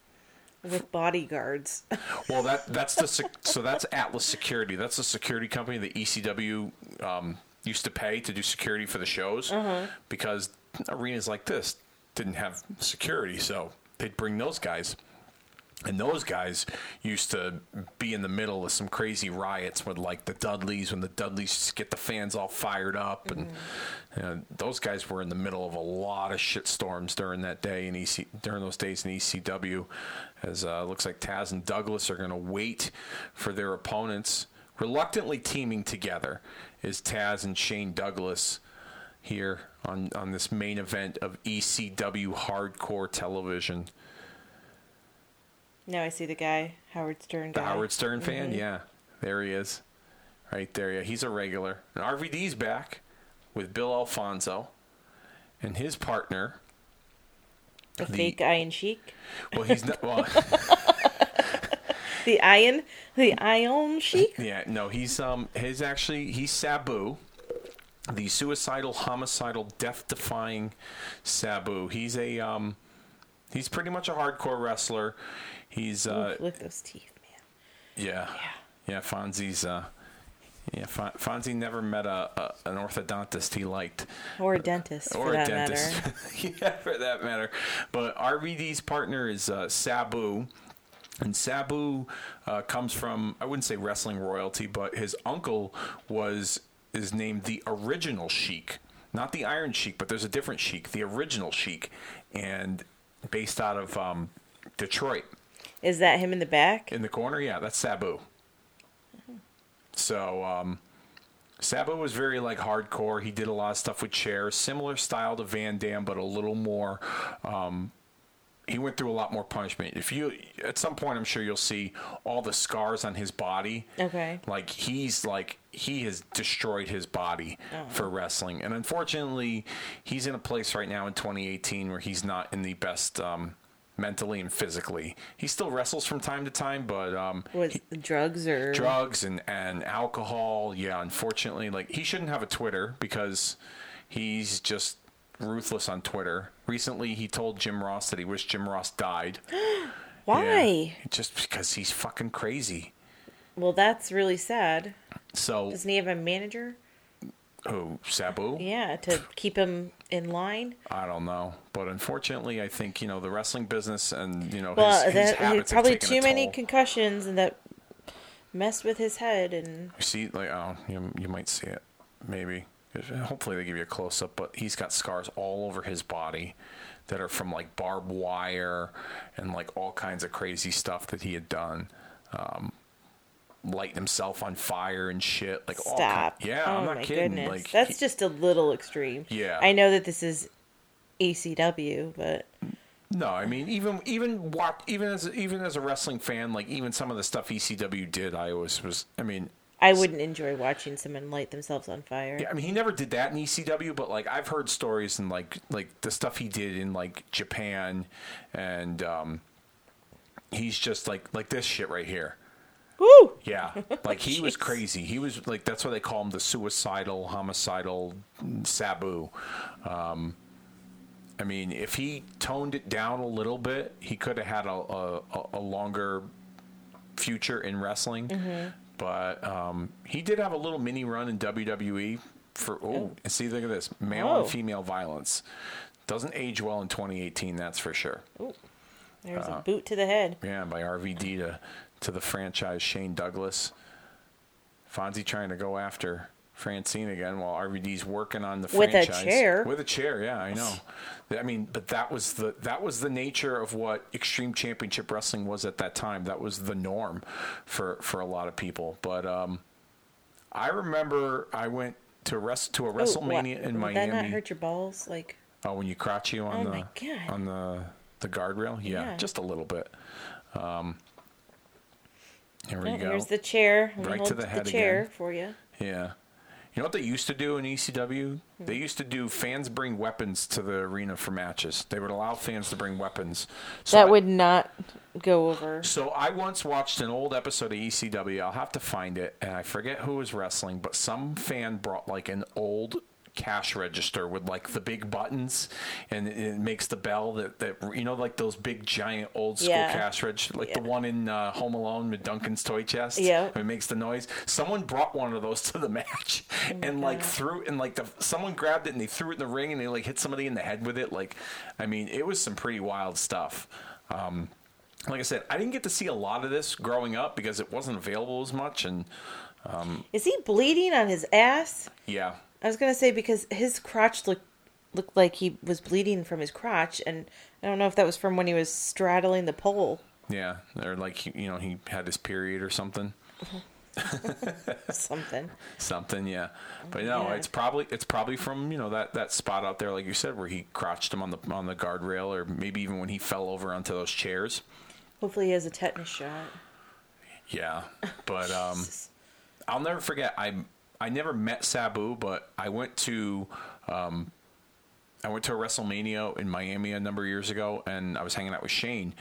with bodyguards. (laughs) Well, that that's the so that's Atlas Security. That's the security company that ECW um, used to pay to do security for the shows because arenas like this didn't have security, so they'd bring those guys. And those guys used to be in the middle of some crazy riots with like the Dudleys when the Dudleys get the fans all fired up, and you know, those guys were in the middle of a lot of shit storms during that day in EC during those days in ECW. As uh, looks like Taz and Douglas are going to wait for their opponents, reluctantly teaming together. Is Taz and Shane Douglas here on on this main event of ECW Hardcore Television? Now I see the guy, Howard Stern The. Howard Stern fan, yeah. There he is. Right there, yeah. He's a regular. And RVD's back with Bill Alfonso and his partner. the, the- fake Iron Sheik. Well, he's not. Well, (laughs) The Iron, the Iron Sheik. (laughs) yeah, no, he's um, he's actually he's Sabu, the suicidal, homicidal, death-defying Sabu. He's a um, he's pretty much a hardcore wrestler. He's uh, Ooh, look at those teeth, man. Yeah. Yeah, Fonzie's uh yeah, Fon- Fonzie never met a, a an orthodontist he liked. Or a dentist, or for a that dentist. matter. (laughs) yeah, for that matter. But RVD's partner is uh, Sabu. And Sabu uh, comes from I wouldn't say wrestling royalty, but his uncle was is named the original Sheik. Not the Iron Sheik, but there's a different Sheik, the original Sheik, and based out of um, Detroit. Is that him in the back? In the corner, yeah, that's Sabu. So, um, Sabu was very like hardcore. He did a lot of stuff with chairs, similar style to Van Dam, but a little more. Um, he went through a lot more punishment. If you, at some point, I'm sure you'll see all the scars on his body. Okay. Like he's like he has destroyed his body for wrestling, and unfortunately, he's in a place right now in 2018 where he's not in the best um, mentally and physically. He still wrestles from time to time, but um, Was drugs or drugs and, and alcohol. Yeah, unfortunately, like he shouldn't have a Twitter because he's just ruthless on Twitter. Recently, he told Jim Ross that he wished Jim Ross died. (gasps) Why? Yeah, just because he's fucking crazy. Well, that's really sad. So Doesn't he have a manager? Who Sabu? Yeah, to keep him in line. I don't know, but unfortunately, I think you know the wrestling business and you know Well, his, his that, have probably too many concussions and that messed with his head and You see, like, oh, you, you might see it, maybe. Hopefully, they give you a close up, but he's got scars all over his body that are from like barbed wire and like all kinds of crazy stuff that he had done. Um, lighting himself on fire and shit. Like, all stop. Kind, yeah, oh I'm not my kidding. goodness, Like, that's just a little extreme. Yeah. I know that this is ECW, but No, I mean even even watch even as even as a wrestling fan, like even some of the stuff ECW did, I always was. I mean, I wouldn't enjoy watching someone light themselves on fire. yeah, I mean he never did that in ECW, but like I've heard stories and like like the stuff he did in like Japan, and um, he's just like like this shit right here. Woo! Yeah, (laughs) like he was crazy. He was like that's why they call him the suicidal, homicidal Sabu. Um, I mean, if he toned it down a little bit, he could have had a, a, a longer future in wrestling. Mm-hmm. But um, he did have a little mini run in WWE for. Oh, and see, look at this: male Oh. and female violence doesn't age well in 2018. That's for sure. There's Uh, a boot to the head. Yeah, by RVD to to the franchise Shane Douglas. Fonzie trying to go after Francine again while RVD's working on the franchise. With a chair. With a chair, yeah, I know. I mean, but that was the that was the nature of what Extreme Championship Wrestling was at that time. That was the norm for for a lot of people. But um, I remember I went to rest to a WrestleMania what- in Would that not Miami. hurt your balls? Like, Oh, when you crotch you on Oh the on the the guardrail, yeah, Yeah. just a little bit. Um, here we oh, go. here's the chair. Me Right to the head chair again. for you. Yeah. You know what they used to do in ECW? Hmm. They used to do fans bring weapons to the arena for matches. They would allow fans to bring weapons. So that I- would not go over. So I once watched an old episode of ECW. I'll have to find it, and I forget who was wrestling, but some fan brought like an old cash register with like the big buttons, and it, it makes the bell that that you know like those big giant old school Yeah. cash register, like the one in uh, Home Alone with Duncan's toy chest. Yeah. it makes the noise. Someone brought one of those (laughs) to the match, and like God. threw and like the someone grabbed it and they threw it in the ring and they like hit somebody in the head with it. Like, I mean, it was some pretty wild stuff. Um, like I said, I didn't get to see a lot of this growing up because it wasn't available as much. And Is he bleeding on his ass? yeah, I was gonna say because his crotch looked looked like he was bleeding from his crotch, and I don't know if that was from when he was straddling the pole. yeah, or like you know he had his period or something, (laughs) Something. something. Yeah, but no, Yeah. it's probably it's probably from you know that that spot out there, like you said, where he crotched him on the on the guardrail, or maybe even when he fell over onto those chairs. Hopefully, he has a tetanus shot. Yeah, but (laughs) um, I'll never forget. I I never met Sabu, but I went to um, I went to a WrestleMania in Miami a number of years ago, and I was hanging out with Shane,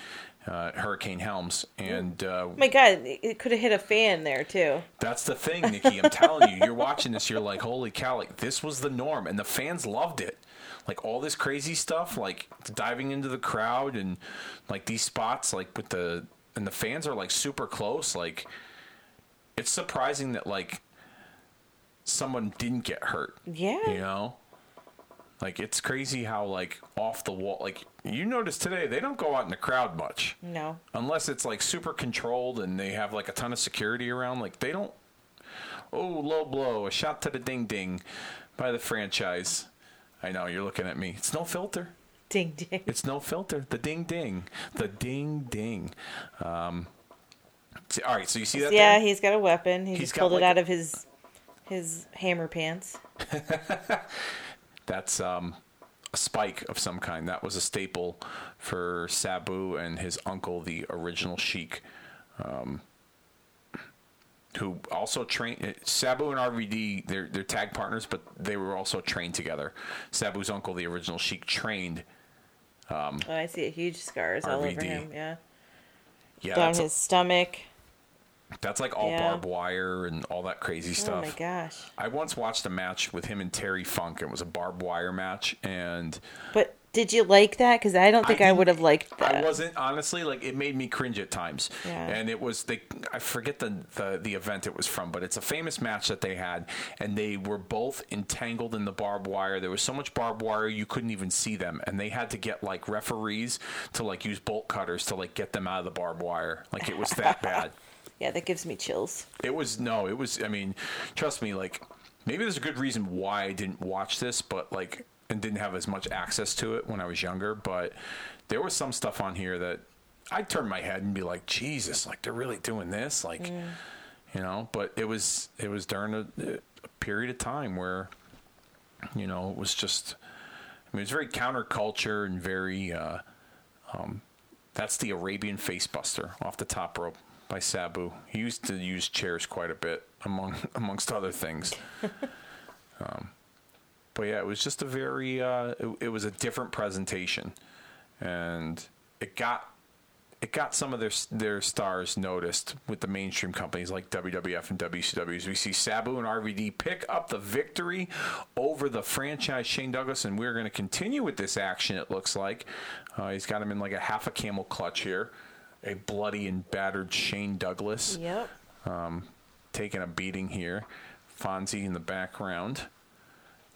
uh, Hurricane Helms, and uh, Oh my god, it- it could have hit a fan there too. that's the thing, Nikki. I'm telling you, you're watching this, you're like, holy cow! Like this was the norm, and the fans loved it. Like all this crazy stuff, like diving into the crowd, and like these spots, like with the and the fans are like super close. Like it's surprising that like someone didn't get hurt. Yeah. You know, like it's crazy how like off the wall. Like you notice today, they don't go out in the crowd much No. unless it's like super controlled and they have like a ton of security around like they don't oh low blow a shot to the ding ding by the franchise i know you're looking at me it's no filter Ding ding. it's no filter the ding ding the ding ding um all right so you see that Yeah, there? he's got a weapon. He He's just pulled it like out a- of his his hammer pants. (laughs) that's um a spike of some kind that was a staple for sabu and his uncle the original sheik um who also trained Sabu and RVD. They're they're tag partners, but they were also trained together. Sabu's uncle, the original Sheik, trained. Oh, I see a huge scars all over him. Yeah, Yeah, down his stomach. That's like all Yeah. barbed wire and all that crazy stuff. Oh my gosh! I once watched a match with him and Terry Funk. It was a barbed wire match, and But Did you like that? Because I don't think I, didn't- would have liked that. I wasn't honestly like it made me cringe at times. Yeah. And it was the I forget the, the the event it was from, but it's a famous match that they had, and they were both entangled in the barbed wire. There was so much barbed wire you couldn't even see them, and they had to get like referees to like use bolt cutters to like get them out of the barbed wire. Like it was that (laughs) bad. Yeah, that gives me chills. It was no, it was. I mean, trust me. Like maybe there's a good reason why I didn't watch this, but like and didn't have as much access to it when I was younger. But there was some stuff on here that I'd turn my head and be like, Jesus, like they're really doing this, like you know. But it was it was during a, a period of time where you know it was just. I mean, it was very counterculture and very. Uh, um, that's the Arabian Facebuster off the top rope by Sabu. He used to use chairs quite a bit, among (laughs) amongst other things. (laughs) um, but yeah, it was just a very. Uh, it, it was a different presentation, and it got it got some of their their stars noticed with the mainstream companies like WWF and WCW. We see Sabu and RVD pick up the victory over the franchise Shane Douglas, and we're going to continue with this action. It looks like uh, he's got him in like a half a camel clutch here, a bloody and battered Shane Douglas Yep. taking a beating here. Fonzie in the background.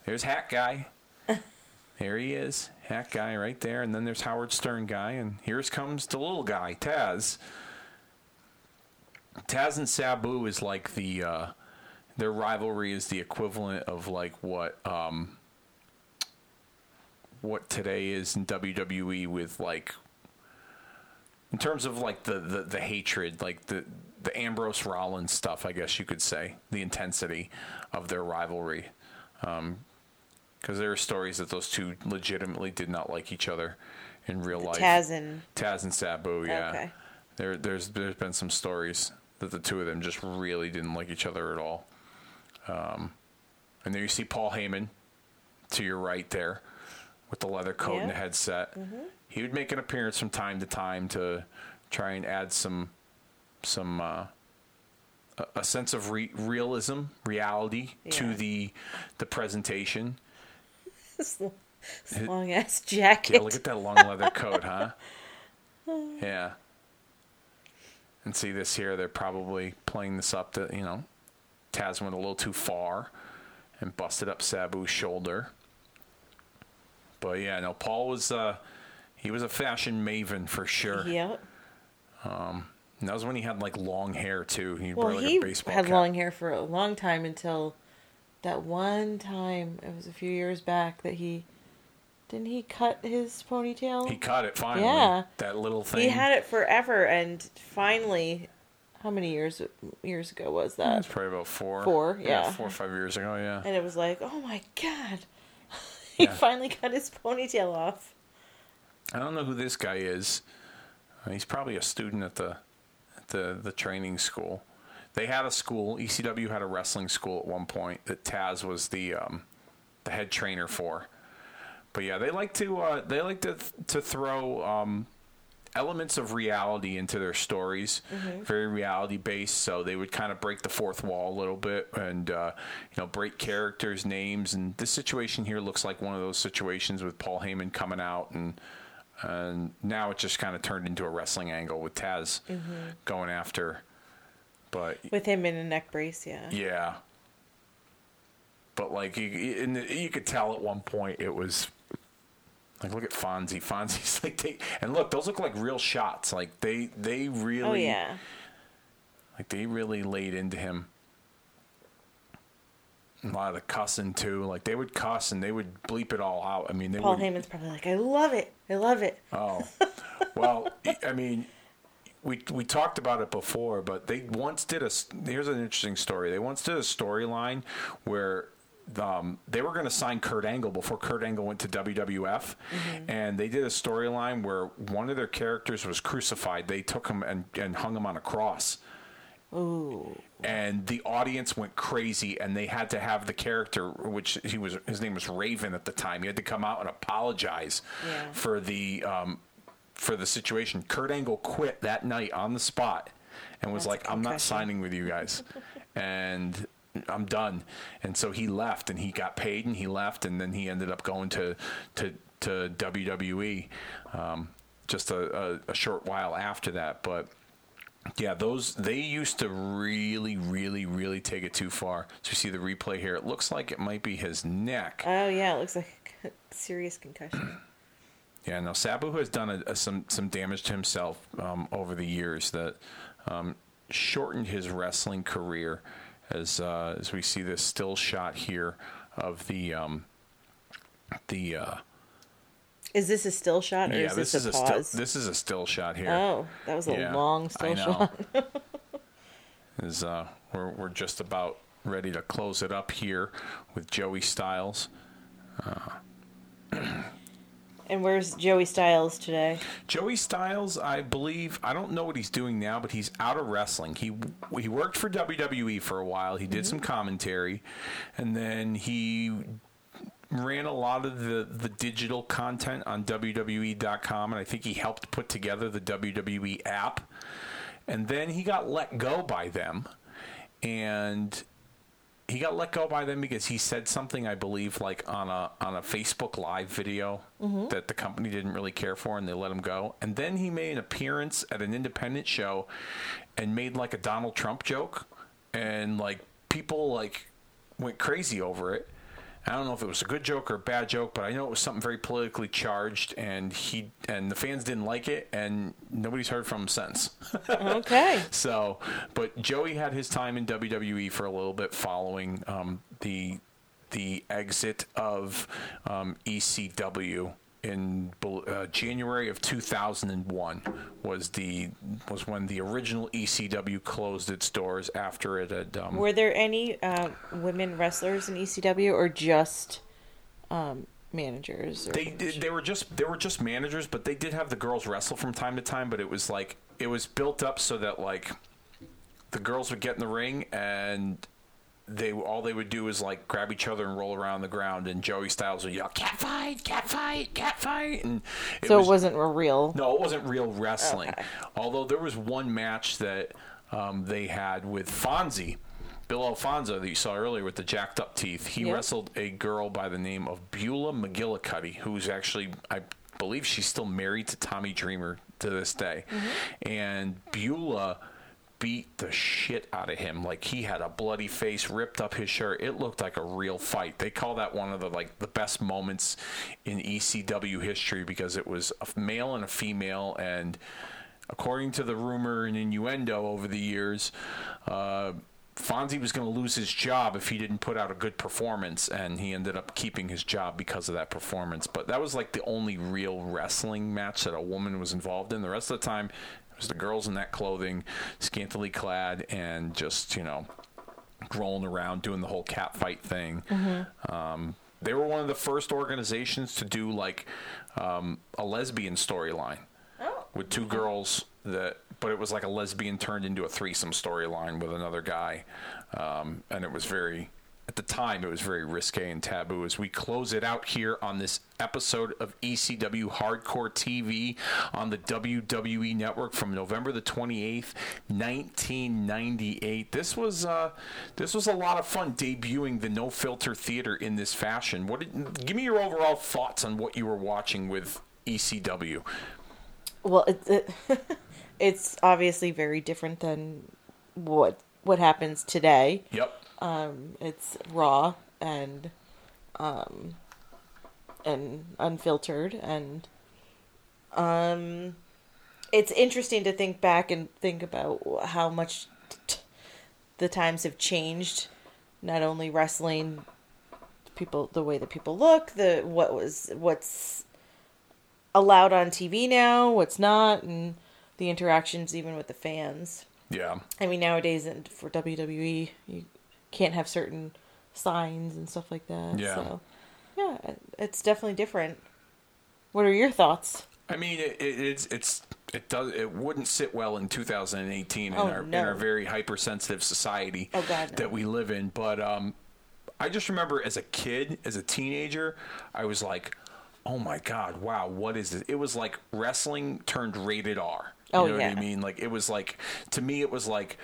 There's Hat Guy. (laughs) there he is. Hat Guy right there. And then there's Howard Stern Guy. And here's comes the little guy, Taz. Taz and Sabu is like the, uh, their rivalry is the equivalent of like what, um, what today is in WWE with like in terms of like the, the, the hatred, like the the Ambrose Rollins stuff, I guess you could say, the intensity of their rivalry, because there are stories that those two legitimately did not like each other in real life. Taz and Taz and Sabu, yeah. Okay. There, there's there's been some stories that the two of them just really didn't like each other at all. Um, and there you see Paul Heyman to your right there with the leather coat and the Yeah. headset. He would make an appearance from time to time to try and add some some uh, a, a sense of re- realism, reality to the the presentation. this long ass jacket. Yeah, look at that long leather coat, huh? (laughs) Yeah. And see this here, they're probably playing this up to, you know, Taz went a little too far and busted up Sabu's shoulder. But yeah, no, Paul was uh he was a fashion maven for sure. Yep. And that was when he had like long hair too. He Well, wore like he a baseball had cap. long hair for a long time until that one time. It was a few years back that he didn't he cut his ponytail. He cut it finally. Yeah. That little thing. He had it forever, and finally, how many years years ago was that? That's probably about four. Four, yeah. four or five years ago. Yeah. And it was like, oh my god, (laughs) he Yeah. finally cut his ponytail off. I don't know who this guy is. Uh, He's probably a student at the at the the training school. They had a school. ECW had a wrestling school at one point that Taz was the um, the head trainer for. But yeah, they like to uh, they like to to throw um, elements of reality into their stories, very reality based. So they would kind of break the fourth wall a little bit and uh, you know break characters' names. And this situation here looks like one of those situations with Paul Heyman coming out and and now it just kind of turned into a wrestling angle with Taz mm-hmm. going after. But With him in a neck brace, yeah. yeah, but like you could tell at one point it was like look at Fonzie. Fonzie's (laughs) like they and look those look like real shots. Like they they really Oh yeah. like they really laid into him. A lot of the cussing too. Like they would cuss and they would bleep it all out. I mean, they Paul would. Heyman's probably like, I love it. I love it. Oh, well, I mean, we we talked about it before, but they once did a. Here's an interesting story. They once did a storyline where. Um, they were going to sign Kurt Angle before Kurt Angle went to WWF, and they did a storyline where one of their characters was crucified. They took him and, and hung him on a cross Ooh. and the audience went crazy and they had to have the character which he was his name was raven at the time he had to come out and apologize Yeah. for the um, for the situation kurt angle quit that night on the spot and was That's like i'm not signing with you guys (laughs) and i'm done and so he left and he got paid and he left and then he ended up going to to to WWE um, just a, a, a short while after that. But yeah, those they used to really, really, really take it too far. So you see the replay here. It looks like it might be his neck. Oh yeah, it looks like a serious concussion. (clears throat) Yeah, no, Sabu has done a, a, some some damage to himself um, over the years that um, shortened his wrestling career. As uh, as we see this still shot here of the um, the uh, Is this a still shot or yeah is this this, is a a still pause? this is a still shot here. oh, that was a Yeah, long still shot. (laughs) is uh, we're we're just about ready to close it up here with Joey Styles. (clears throat) And where's Joey Styles today? Joey Styles, I believe, I don't know what he's doing now, but he's out of wrestling. He he worked for WWE for a while. He did some commentary, and then he ran a lot of the the digital content on WWE.com, and I think he helped put together the WWE app. And then he got let go by them, and he got let go by them because he said something I believe like on a on a Facebook live video mm-hmm. that the company didn't really care for and they let him go. And then he made an appearance at an independent show and made like a Donald Trump joke and like people like went crazy over it. I don't know if it was a good joke or a bad joke, but I know it was something very politically charged and he and the fans didn't like it and nobody's heard from him since. (laughs) Okay. (laughs) So, but Joey had his time in WWE for a little bit following um, the the exit of um, ECW in uh, January of 2001 was the was when the original ECW closed its doors after it had um, Were there any uh, women wrestlers in ECW or just um, managers? Or They did, they were just they were just managers, but they did have the girls wrestle from time to time. But it was like it was built up so that like the girls would get in the ring and they all they would do is like grab each other and roll around the ground, and Joey Styles would yell "cat fight, cat fight, cat fight," and it so was, it wasn't a real. no, it wasn't real wrestling. Okay. Although there was one match that um, they had with Fonzie, Bill Alfonso that you saw earlier with the jacked up teeth. He Yep. wrestled a girl by the name of Beulah McGillicuddy, who's actually, I believe, she's still married to Tommy Dreamer to this day. And Beulah beat the shit out of him. Like he had a bloody face ripped up his shirt. It looked like a real fight. They call that one of the like the best moments in ECW history because it was a male and a female. And according to the rumor and innuendo over the years uh Fonzie was going to lose his job if he didn't put out a good performance, and he ended up keeping his job because of that performance. But that was like the only real wrestling match that a woman was involved in. The rest of the time, it was the girls in that clothing, scantily clad, and just, you know, rolling around doing the whole cat fight thing. Um, they were one of the first organizations to do like um, a lesbian storyline Oh. with two girls that but it was like a lesbian turned into a threesome storyline with another guy um, and it was very the time it was very risque and taboo as we close it out here on this episode of ECW Hardcore TV on the WWE network from November the 28th 1998 this was uh, this was a lot of fun debuting the no filter theater in this fashion. What did, give me your overall thoughts on what you were watching with ECW Well, it, it, (laughs) it's obviously very different than what what happens today. yep It's raw and um and unfiltered and um it's interesting to think back and think about how much t- the times have changed. Not only wrestling people the way that people look the what was what's allowed on TV now what's not and the interactions even with the fans. Yeah. I mean, nowadays and for WWE, you can't have certain signs and stuff like that. Yeah. So, yeah, it's definitely different. What are your thoughts? I mean, it, it, it's it's it does it wouldn't sit well in 2018 in Oh, our in our very hypersensitive society Oh, God, no. that we live in. But um, I just remember as a kid, as a teenager, I was like, "Oh my god, wow, what is this?" It was like wrestling turned rated R. You Oh, know what yeah. I mean? Like it was like to me, it was like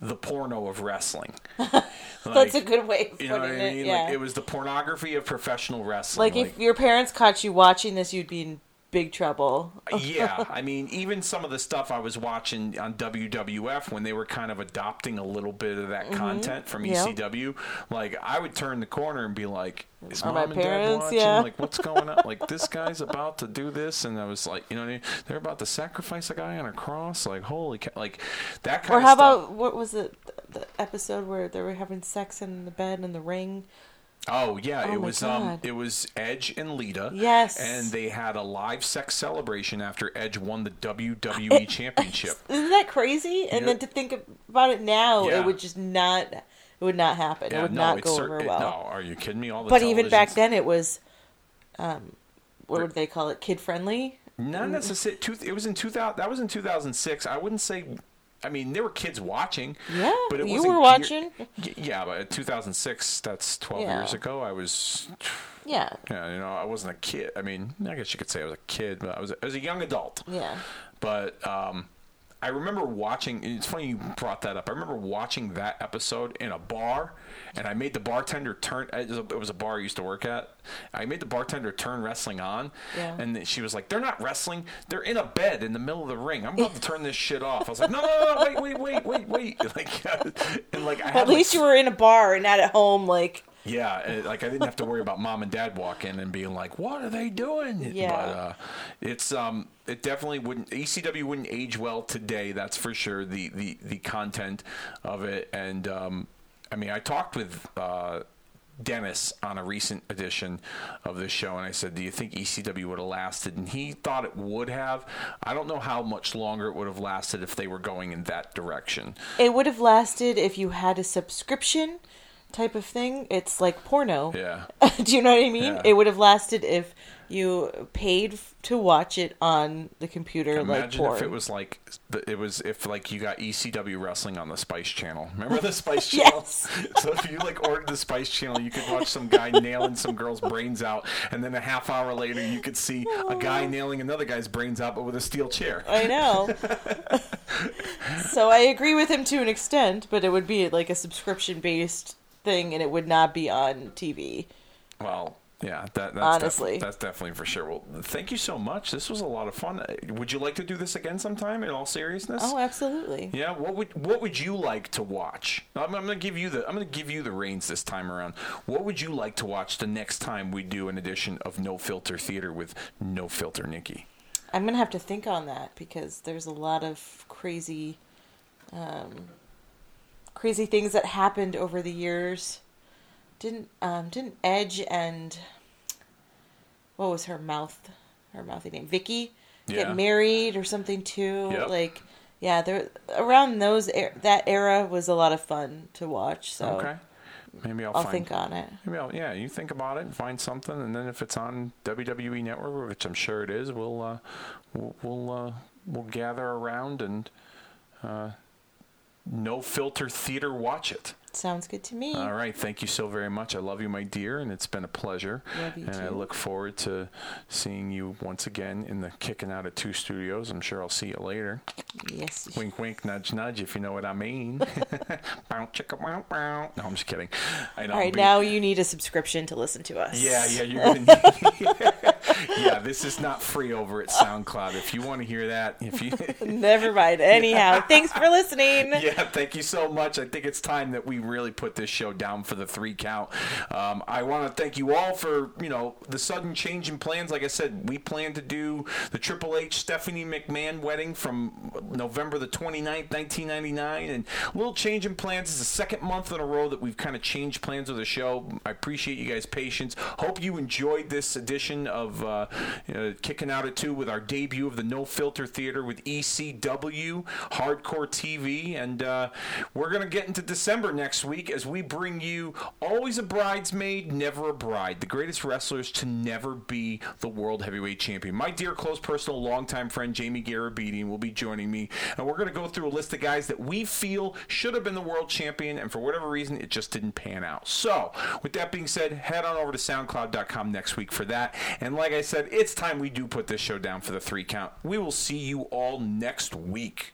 the porno of wrestling. (laughs) That's a good way of You know putting what I it. mean? Yeah. Like it was the pornography of professional wrestling. like if your parents caught you watching this, you'd be in big trouble. yeah, I mean, even some of the stuff I was watching on WWF when they were kind of adopting a little bit of that content from Mm-hmm. Yep. ECW, like I would turn the corner and be like, "Is Are mom my and dad parents- watching? yeah. Like, what's going on? like, this guy's about to do this," and I was like, you know, what I mean? they're about to sacrifice a guy on a cross. Like, holy, cow. like that kind of Or how about what was it? The episode where they were having sex in the bed in the ring. Oh yeah, Oh it was um, it was Edge and Lita. Yes. and they had a live sex celebration after Edge won the (laughs) WWE Championship. (laughs) Isn't that crazy? And Yeah. then to think about it now, Yeah. it would just not. It would not happen. it would no, not go over it- well. no, are you kidding me? All the but even back then, it was. Um, what would they call it? Kid friendly. Not necessarily. Two, it was in 2000. That was in 2006. I wouldn't say. I mean, there were kids watching. Yeah, but it you were watching. Yeah, but 2006, that's 12 Yeah. years ago. I was, Yeah, yeah, you know, I wasn't a kid. I mean, I guess you could say I was a kid, but I was, I was a young adult. yeah. But um, I remember watching. It's funny you brought that up. I remember watching that episode in a bar, and I made the bartender turn. It was a, it was a bar I used to work at. I made the bartender turn wrestling on, Yeah. and she was like, "They're not wrestling. They're in a bed in the middle of the ring. I'm about to turn this shit off." I was like, "No, no, no, wait, wait, wait, wait, wait!" (laughs) Like, (laughs) and like I had At least like, you were in a bar and not at home. Like, yeah, like I didn't have to worry about mom and dad walking and being like, "What are they doing?" Yeah. But uh, it's um, it definitely wouldn't ECW wouldn't age well today. That's for sure. The the the content of it, and um, I mean, I talked with. Uh, Dennis on a recent edition of this show, and I said, "Do you think ECW would have lasted?" And he thought it would have. I don't know how much longer it would have lasted if they were going in that direction. it would have lasted if you had a subscription type of thing. It's like porno. Yeah. (laughs) Do you know what I mean? Yeah. It would have lasted if you paid to watch it on the computer, like Imagine porn. if it was like it was if like you got ECW wrestling on the Spice Channel. Remember the (laughs) Spice Channel? Yes. (laughs) So if you like ordered the Spice Channel, you could watch some guy nailing some girl's brains out, and then a half hour later you could see a guy nailing another guy's brains out, but with a steel chair. I know. so I agree with him to an extent, but it would be like a subscription based thing, and it would not be on TV. Well, yeah, that, that's Honestly. def- that's definitely for sure. Well, thank you so much. This was a lot of fun. Would you like to do this again sometime? In all seriousness? Oh, absolutely. Yeah, what would what would you like to watch? I'm, I'm gonna give you the I'm gonna give you the reins this time around. What would you like to watch the next time we do an edition of No Filter Theater with No Filter Nikki? I'm gonna have to think on that because there's a lot of crazy, um, crazy things that happened over the years. Didn't um didn't Edge and what was her mouth her mouthy name Vickie Yeah. get married or something too? Yep. Like yeah, there around those er- that era was a lot of fun to watch. So Okay, maybe I'll, I'll find. think on it. Maybe I'll, yeah, you think about it and find something, and then if it's on WWE Network, which I'm sure it is, we'll uh, we'll we'll, uh, we'll gather around and uh, No Filter Theater watch it. Sounds good to me. All right. Thank you so very much. I love you, my dear, and it's been a pleasure. Love you and I look forward to seeing you once again in the Kicking Out of Two Studios. I'm sure I'll see you later. Yes. Wink, wink, nudge, nudge, if you know what I mean. (laughs) bow, chicka, bow, bow. No, I'm just kidding. All right, but- now you need a subscription to listen to us. Yeah, yeah, you're (laughs) gonna need. (laughs) yeah, this is not free over at SoundCloud. If you want to hear that, if you. (laughs) Never mind. Anyhow, thanks for listening. yeah, thank you so much. I think it's time that we really put this show down for the three count. Um, I want to thank you all for you know the sudden change in plans. Like I said, we plan to do the Triple H Stephanie McMahon wedding from November the 29th, 1999, and a little change in plans. It's the second month in a row that we've kind of changed plans with the show. I appreciate you guys' patience. Hope you enjoyed this edition of uh, uh, Kicking Out at Two with our debut of the No Filter Theater with ECW Hardcore TV, and uh, we're gonna get into December next week as we bring you always a bridesmaid, never a bride, the greatest wrestlers to never be the world heavyweight champion. My dear close personal longtime friend Jamie Garabedian will be joining me, and we're gonna go through a list of guys that we feel should have been the world champion, and for whatever reason, it just didn't pan out. So, with that being said, head on over to SoundCloud.com next week for that. And like I said, it's time we do put this show down for the three count. We will see you all next week.